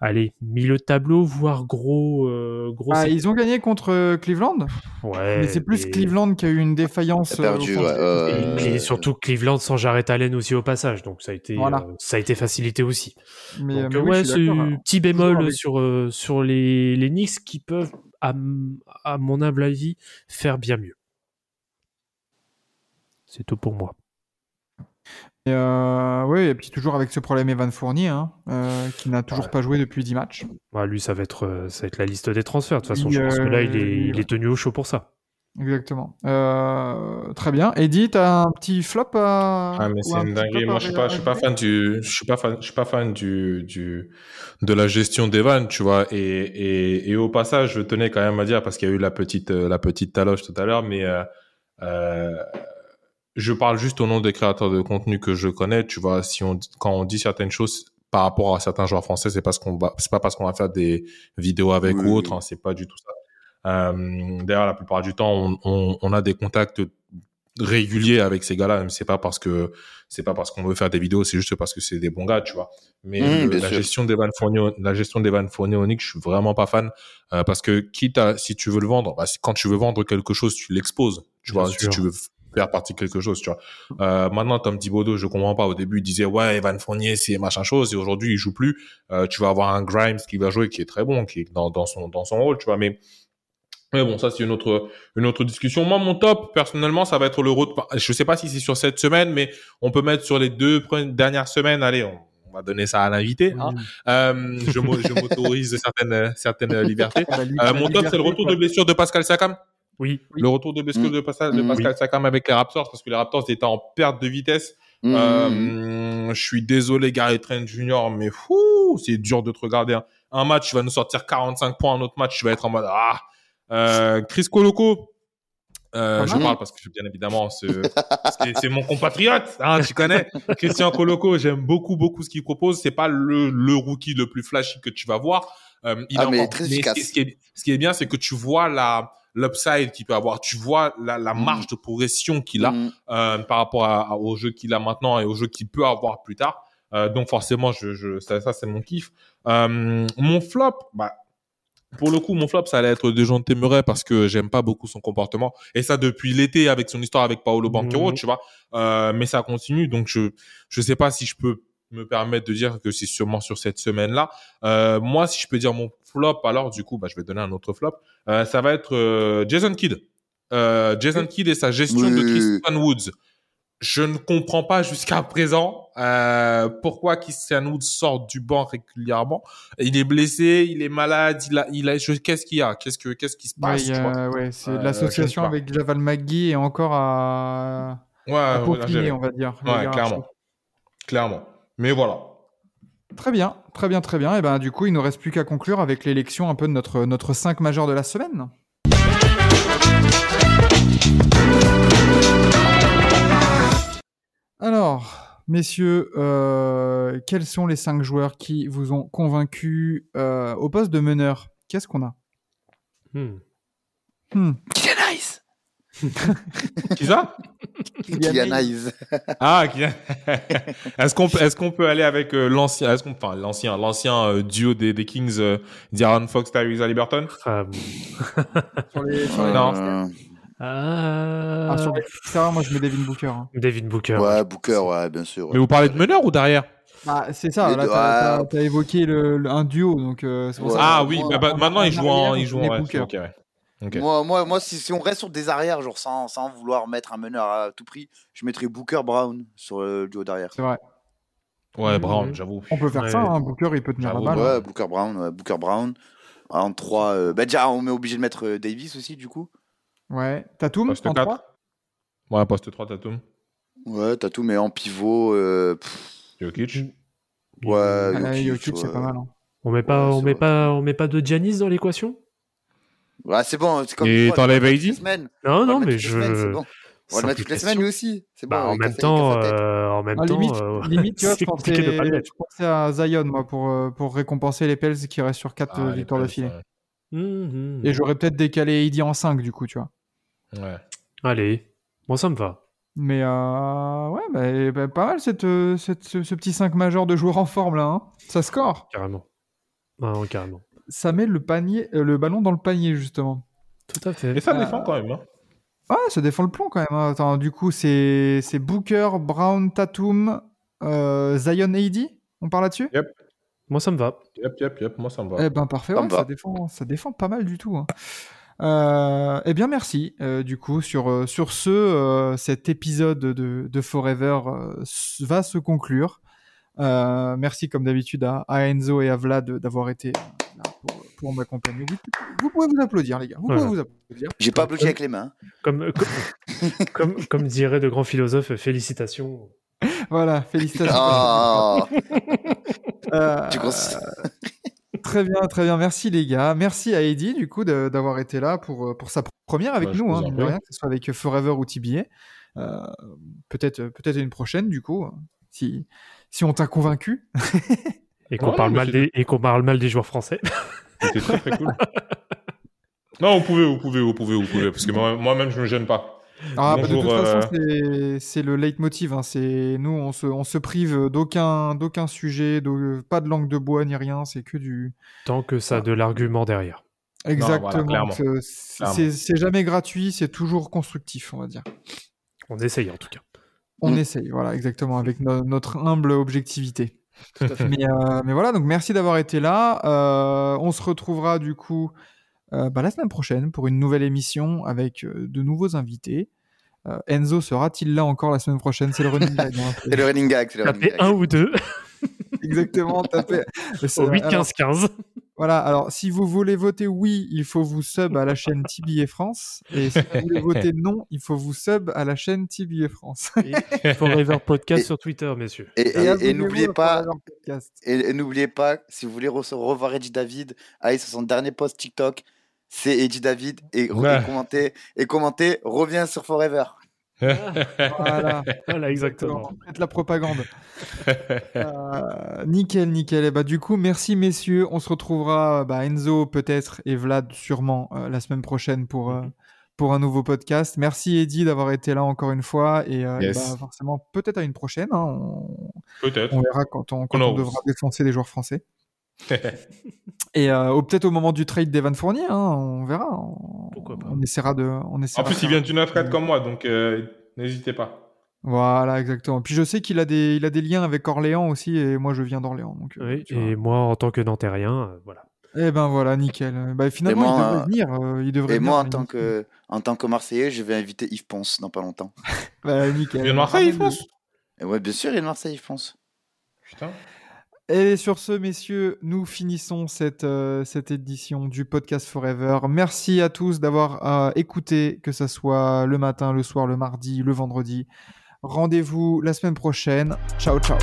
allez, milieu de tableau, voire gros, euh, gros. Ah, ils ont gagné contre euh, Cleveland, ouais, mais c'est plus Cleveland qui a eu une défaillance. Perdu, euh, ouais, Et, et surtout Cleveland sans Jarrett Allen aussi au passage, donc ça a été, Voilà. euh, ça a été facilité aussi. Mais, Donc mais oui, ouais, c'est d'accord. petit bémol avec- sur euh, sur les les Knicks qui peuvent, à mon humble avis, faire bien mieux. C'est tout pour moi. Et euh, oui, et puis toujours avec ce problème Evan Fournier, hein, euh, qui n'a toujours Ouais. pas joué depuis 10 matchs. Ouais, lui, ça va, être, euh, ça va être la liste des transferts. De toute façon, Il, je pense que là, il est, il est tenu au chaud pour ça. Exactement. Euh, très bien. Eddie, t'as un petit flop à. Ah mais c'est un une petit dinguerie. flop Moi je suis pas, je suis pas fan du, je suis pas fan, je suis pas fan du, du, de la gestion des vannes, tu vois. Et, et, et au passage, je tenais quand même à dire parce qu'il y a eu la petite, la petite taloche tout à l'heure, mais euh, euh, je parle juste au nom des créateurs de contenu que je connais, tu vois. Si on, quand on dit certaines choses par rapport à certains joueurs français, c'est parce qu'on va, c'est pas parce qu'on va faire des vidéos avec Oui, ou autre, oui. hein, c'est pas du tout ça. Euh, D'ailleurs, la plupart du temps, on, on, on a des contacts réguliers avec ces gars-là. Même c'est pas parce que c'est pas parce qu'on veut faire des vidéos, c'est juste parce que c'est des bons gars, tu vois. Mais Mmh, le- la gestion d'Evan Fournier, la gestion d'Evan Fournier Onyx, je suis vraiment pas fan euh, parce que quitte à si tu veux le vendre, bah, quand tu veux vendre quelque chose, tu l'exposes, tu Bien vois. sûr. Si tu veux faire partie de quelque chose, tu vois. Euh, maintenant, Tom Thibodeau, je comprends pas. Au début, il disait ouais, Evan Fournier, c'est machin chose, et aujourd'hui, il joue plus. Euh, tu vas avoir un Grimes qui va jouer, qui est très bon, qui est dans, dans son dans son rôle, tu vois. Mais mais bon, ça c'est une autre une autre discussion. Moi, mon top, personnellement, ça va être le retour. Je sais pas si c'est sur cette semaine, mais on peut mettre sur les deux dernières semaines. Allez, on, on va donner ça à l'invité. Hein. Euh, je m'au- je m'autorise certaines certaines libertés. La li- Euh, mon top, c'est le retour de blessure de Pascal Sakam. Oui. Le retour de blessure Mm. de, Pascal, de Mm. Pascal Sakam avec les Raptors, parce que les Raptors étaient en perte de vitesse. Mmh. Euh, je suis désolé, Gary Trent Jr., mais fou, c'est dur de te regarder. Un, un match, tu vas nous sortir 45 points, un autre match, tu vas être en mode ah. Euh, Chris Coloco, euh, Pas je parle parce que bien évidemment, ce- c'est mon compatriote, hein, tu connais. Christian Coloco, j'aime beaucoup, beaucoup ce qu'il propose. C'est pas le, le rookie le plus flashy que tu vas voir. Euh, il Ah, est mais encore- très efficace. ce, qui est, ce qui est bien, c'est que tu vois la l'upside qu'il peut avoir. Tu vois la, la Mm. marge de progression qu'il a Mmh. euh, par rapport à, à- au jeu qu'il a maintenant et au jeu qu'il peut avoir plus tard. Euh, donc forcément, je, je, ça, ça c'est mon kiff. Euh, mon flop, bah, pour le coup, mon flop, ça allait être de Jean Temeray parce que j'aime pas beaucoup son comportement. Et ça depuis l'été avec son histoire avec Paolo Banquero, Mhm. tu vois. Euh, mais ça continue, donc je je sais pas si je peux me permettre de dire que c'est sûrement sur cette semaine-là. Euh, moi, si je peux dire mon flop, alors du coup, bah, je vais donner un autre flop. Euh, ça va être euh, Jason Kidd. Euh, Jason Kidd et sa gestion de. Christian Woods. Je ne comprends pas jusqu'à présent euh, pourquoi Christian Woods sort du banc régulièrement. Il est blessé, il est malade, il a, il a, qu'est-ce qu'il y a? Qu'est-ce que, qu'est-ce qui se passe ouais, c'est Euh, l'association avec Javal McGee est encore à, Ouais, à peaufiner, on va dire. ouais, clairement, clairement. Mais voilà. Très bien, très bien, très bien. Et ben du coup, il nous reste plus qu'à conclure avec l'élection un peu de notre notre 5 majeur de la semaine. Alors, messieurs, euh, quels sont les 5 joueurs qui vous ont convaincu euh, au poste de meneur? Qu'est-ce qu'on a? Hmm. Hmm. Hayes. Qui ça Kylian Hayes. Ah, qui... est-ce qu'on peut, est-ce qu'on peut aller avec euh, l'ancien, est-ce qu'on, enfin l'ancien, l'ancien euh, duo des, des Kings, euh, D'Aaron Fox, Tyrese Haliburton Ah, Sur les, sur les- Non. Euh, ah, Ah, sur les extérieurs, moi je mets Devin Booker. hein. David Booker. Ouais, Booker, ouais, bien sûr. Mais vous parlez de meneur ou derrière Bah, c'est ça, Les là t'as ouais. t'as évoqué le, le- un duo, donc euh, pour Ouais. ça. Ah oui, bah, bah, en- maintenant en ils jouent en, ils jouent en, ouais, Booker. ok, ouais. Moi, moi, moi si, si on reste sur des arrières, genre sans, sans vouloir mettre un meneur à tout prix, je mettrais Booker Brown sur le duo derrière. C'est vrai. Ouais, Mhm. Brown, j'avoue. On peut faire Ouais. ça, hein. Booker il peut tenir la balle. Ouais, hein. Booker Brown, ouais, Booker Brown. En 3, bah déjà, on est obligé de mettre euh, Davis aussi, du coup. Ouais. Tatum Poste en 4. 3 Ouais, poste 3, Tatum. Ouais, tout, mais en pivot. euh, Jokic. ouais, Ah, Jokic, Jokic, c'est ouais. pas mal. hein. On met pas, Ouais, on met pas, on met pas de Giannis dans l'équation? Ouais, c'est bon. c'est Comme Et t'enlèves semaines. Non, non, mais semaines, je. bon. On va le mettre toutes les semaines, lui aussi. C'est bon. Bah, en même temps, euh, en même Ah, temps, limite, euh, limite, tu vois, je c'est pensais, compliqué de pas le je pensais à Zion, moi, pour, euh, pour récompenser les Pels qui restent sur 4 Ah, les victoires d'affilée. ouais. Mhm. Et j'aurais peut-être décalé AD en 5, du coup, tu vois. Ouais. Allez, moi ça me va. Mais euh, ouais, bah, bah, pas mal cette, euh, cette- ce, ce petit 5 majeur de joueurs en forme là. hein. Ça score. Carrément. Ah, non, carrément. Ça met le, panier, euh, le ballon dans le panier, justement. Tout à fait. Et ça Ah. défend quand même. Hein. Ouais, ça défend le plomb quand même. hein. Attends, du coup, c'est Booker, Brown, Tatum, euh, Zion AD On parle là-dessus? Moi ça me va. Yep, yep, yep, moi ça me va. Eh ben parfait, Ça ouais, défend, ça défend pas mal du tout. hein. Euh, eh bien, merci. euh, du coup, sur, euh, sur ce, euh, cet épisode de, de Forever euh, va se conclure. Euh, merci, comme d'habitude, à, à Enzo et à Vlad d'avoir été euh, pour, pour m'accompagner. Vous, vous pouvez vous applaudir, les gars. Vous Voilà. pouvez vous applaudir. J'ai pas applaudi avec les mains. Comme, comme, comme, comme dirait de grands philosophes, félicitations. Voilà, félicitations. Oh, Euh, tu Très bien, très bien. Merci les gars. Merci à Eddie du coup d'avoir été là pour, euh, pour sa première avec Bah, nous, hein, rien, que ce soit avec Forever ou TBA. Euh, peut-être peut-être une prochaine du coup, si, si on t'a convaincu. Et qu'on Ouais, parle, mal des, et qu'on parle mal des joueurs français. C'était très très cool. Non, vous pouvez, vous pouvez, vous pouvez, vous pouvez, parce que moi- moi-même je me gêne pas. Ah, bah, de toute façon, euh, c'est- c'est le leitmotiv. Hein. C'est nous, on se, on se prive d'aucun d'aucun sujet, de, pas de langue de bois ni rien. C'est que du Tant que ça a de l'argument derrière. exactement. C'est- jamais gratuit, c'est toujours constructif, on va dire. On essaye en tout cas. On essaye, voilà, exactement, avec no- notre humble objectivité. Tout à fait. Mais, euh, mais voilà, donc merci d'avoir été là. Euh, on se retrouvera du coup euh, bah, la semaine prochaine pour une nouvelle émission avec euh, de nouveaux invités. Euh, Enzo sera-t-il là encore la semaine prochaine? C'est le running gag. hein. C'est le running gag. c'est le running gag. un ou deux Exactement, tapez. au 8, Alors, 15, 15. Voilà, alors si vous voulez voter oui, il faut vous sub à la chaîne TBA France. Et si vous voulez voter non, il faut vous sub à la chaîne TBA France. Et Forever Podcast Et- sur Twitter, messieurs. Et, et- et n'oubliez pas, et, et n'oubliez pas, si vous voulez re- revoir Eddie David, allez sur son dernier post TikTok, c'est Eddie David et, Ouais. et commentez, et commentez, reviens sur Forever. Voilà. Voilà, exactement. Faites la propagande. Euh, nickel, nickel. Et bah, du coup, merci messieurs. On se retrouvera, bah, Enzo peut-être et Vlad sûrement euh, la semaine prochaine pour, euh, pour un nouveau podcast. Merci Eddie d'avoir été là encore une fois. Et, euh, bah, forcément, peut-être à une prochaine. hein. On, Peut-être. on verra quand on, quand on devra défoncer les joueurs français. Et euh, peut-être au moment du trade d'Evan Fournier, hein, on verra. On, Pourquoi pas. on essaiera de. On En plus, de il vient du 9-4 comme moi, donc euh, n'hésitez pas. Voilà, exactement. Puis je sais qu'il a des, il a des liens avec Orléans aussi, et moi je viens d'Orléans. Donc, euh, Oui, tu vois. et moi, en tant que Nantérien, euh, voilà. Eh ben voilà, nickel. Bah, finalement, moi, il devrait venir. euh, il devrait Et venir moi, en tant, que, en tant que Marseillais, je vais inviter Yves Ponce dans pas longtemps. Bah, nickel. Il vient de Marseille, pense Et ouais, bien sûr, il est de Marseille, Yves Ponce. Putain. Et sur ce, messieurs, nous finissons cette, euh, cette édition du podcast Forever. Merci à tous d'avoir euh, écouté, que ce soit le matin, le soir, le mardi, le vendredi. Rendez-vous la semaine prochaine. Ciao, ciao.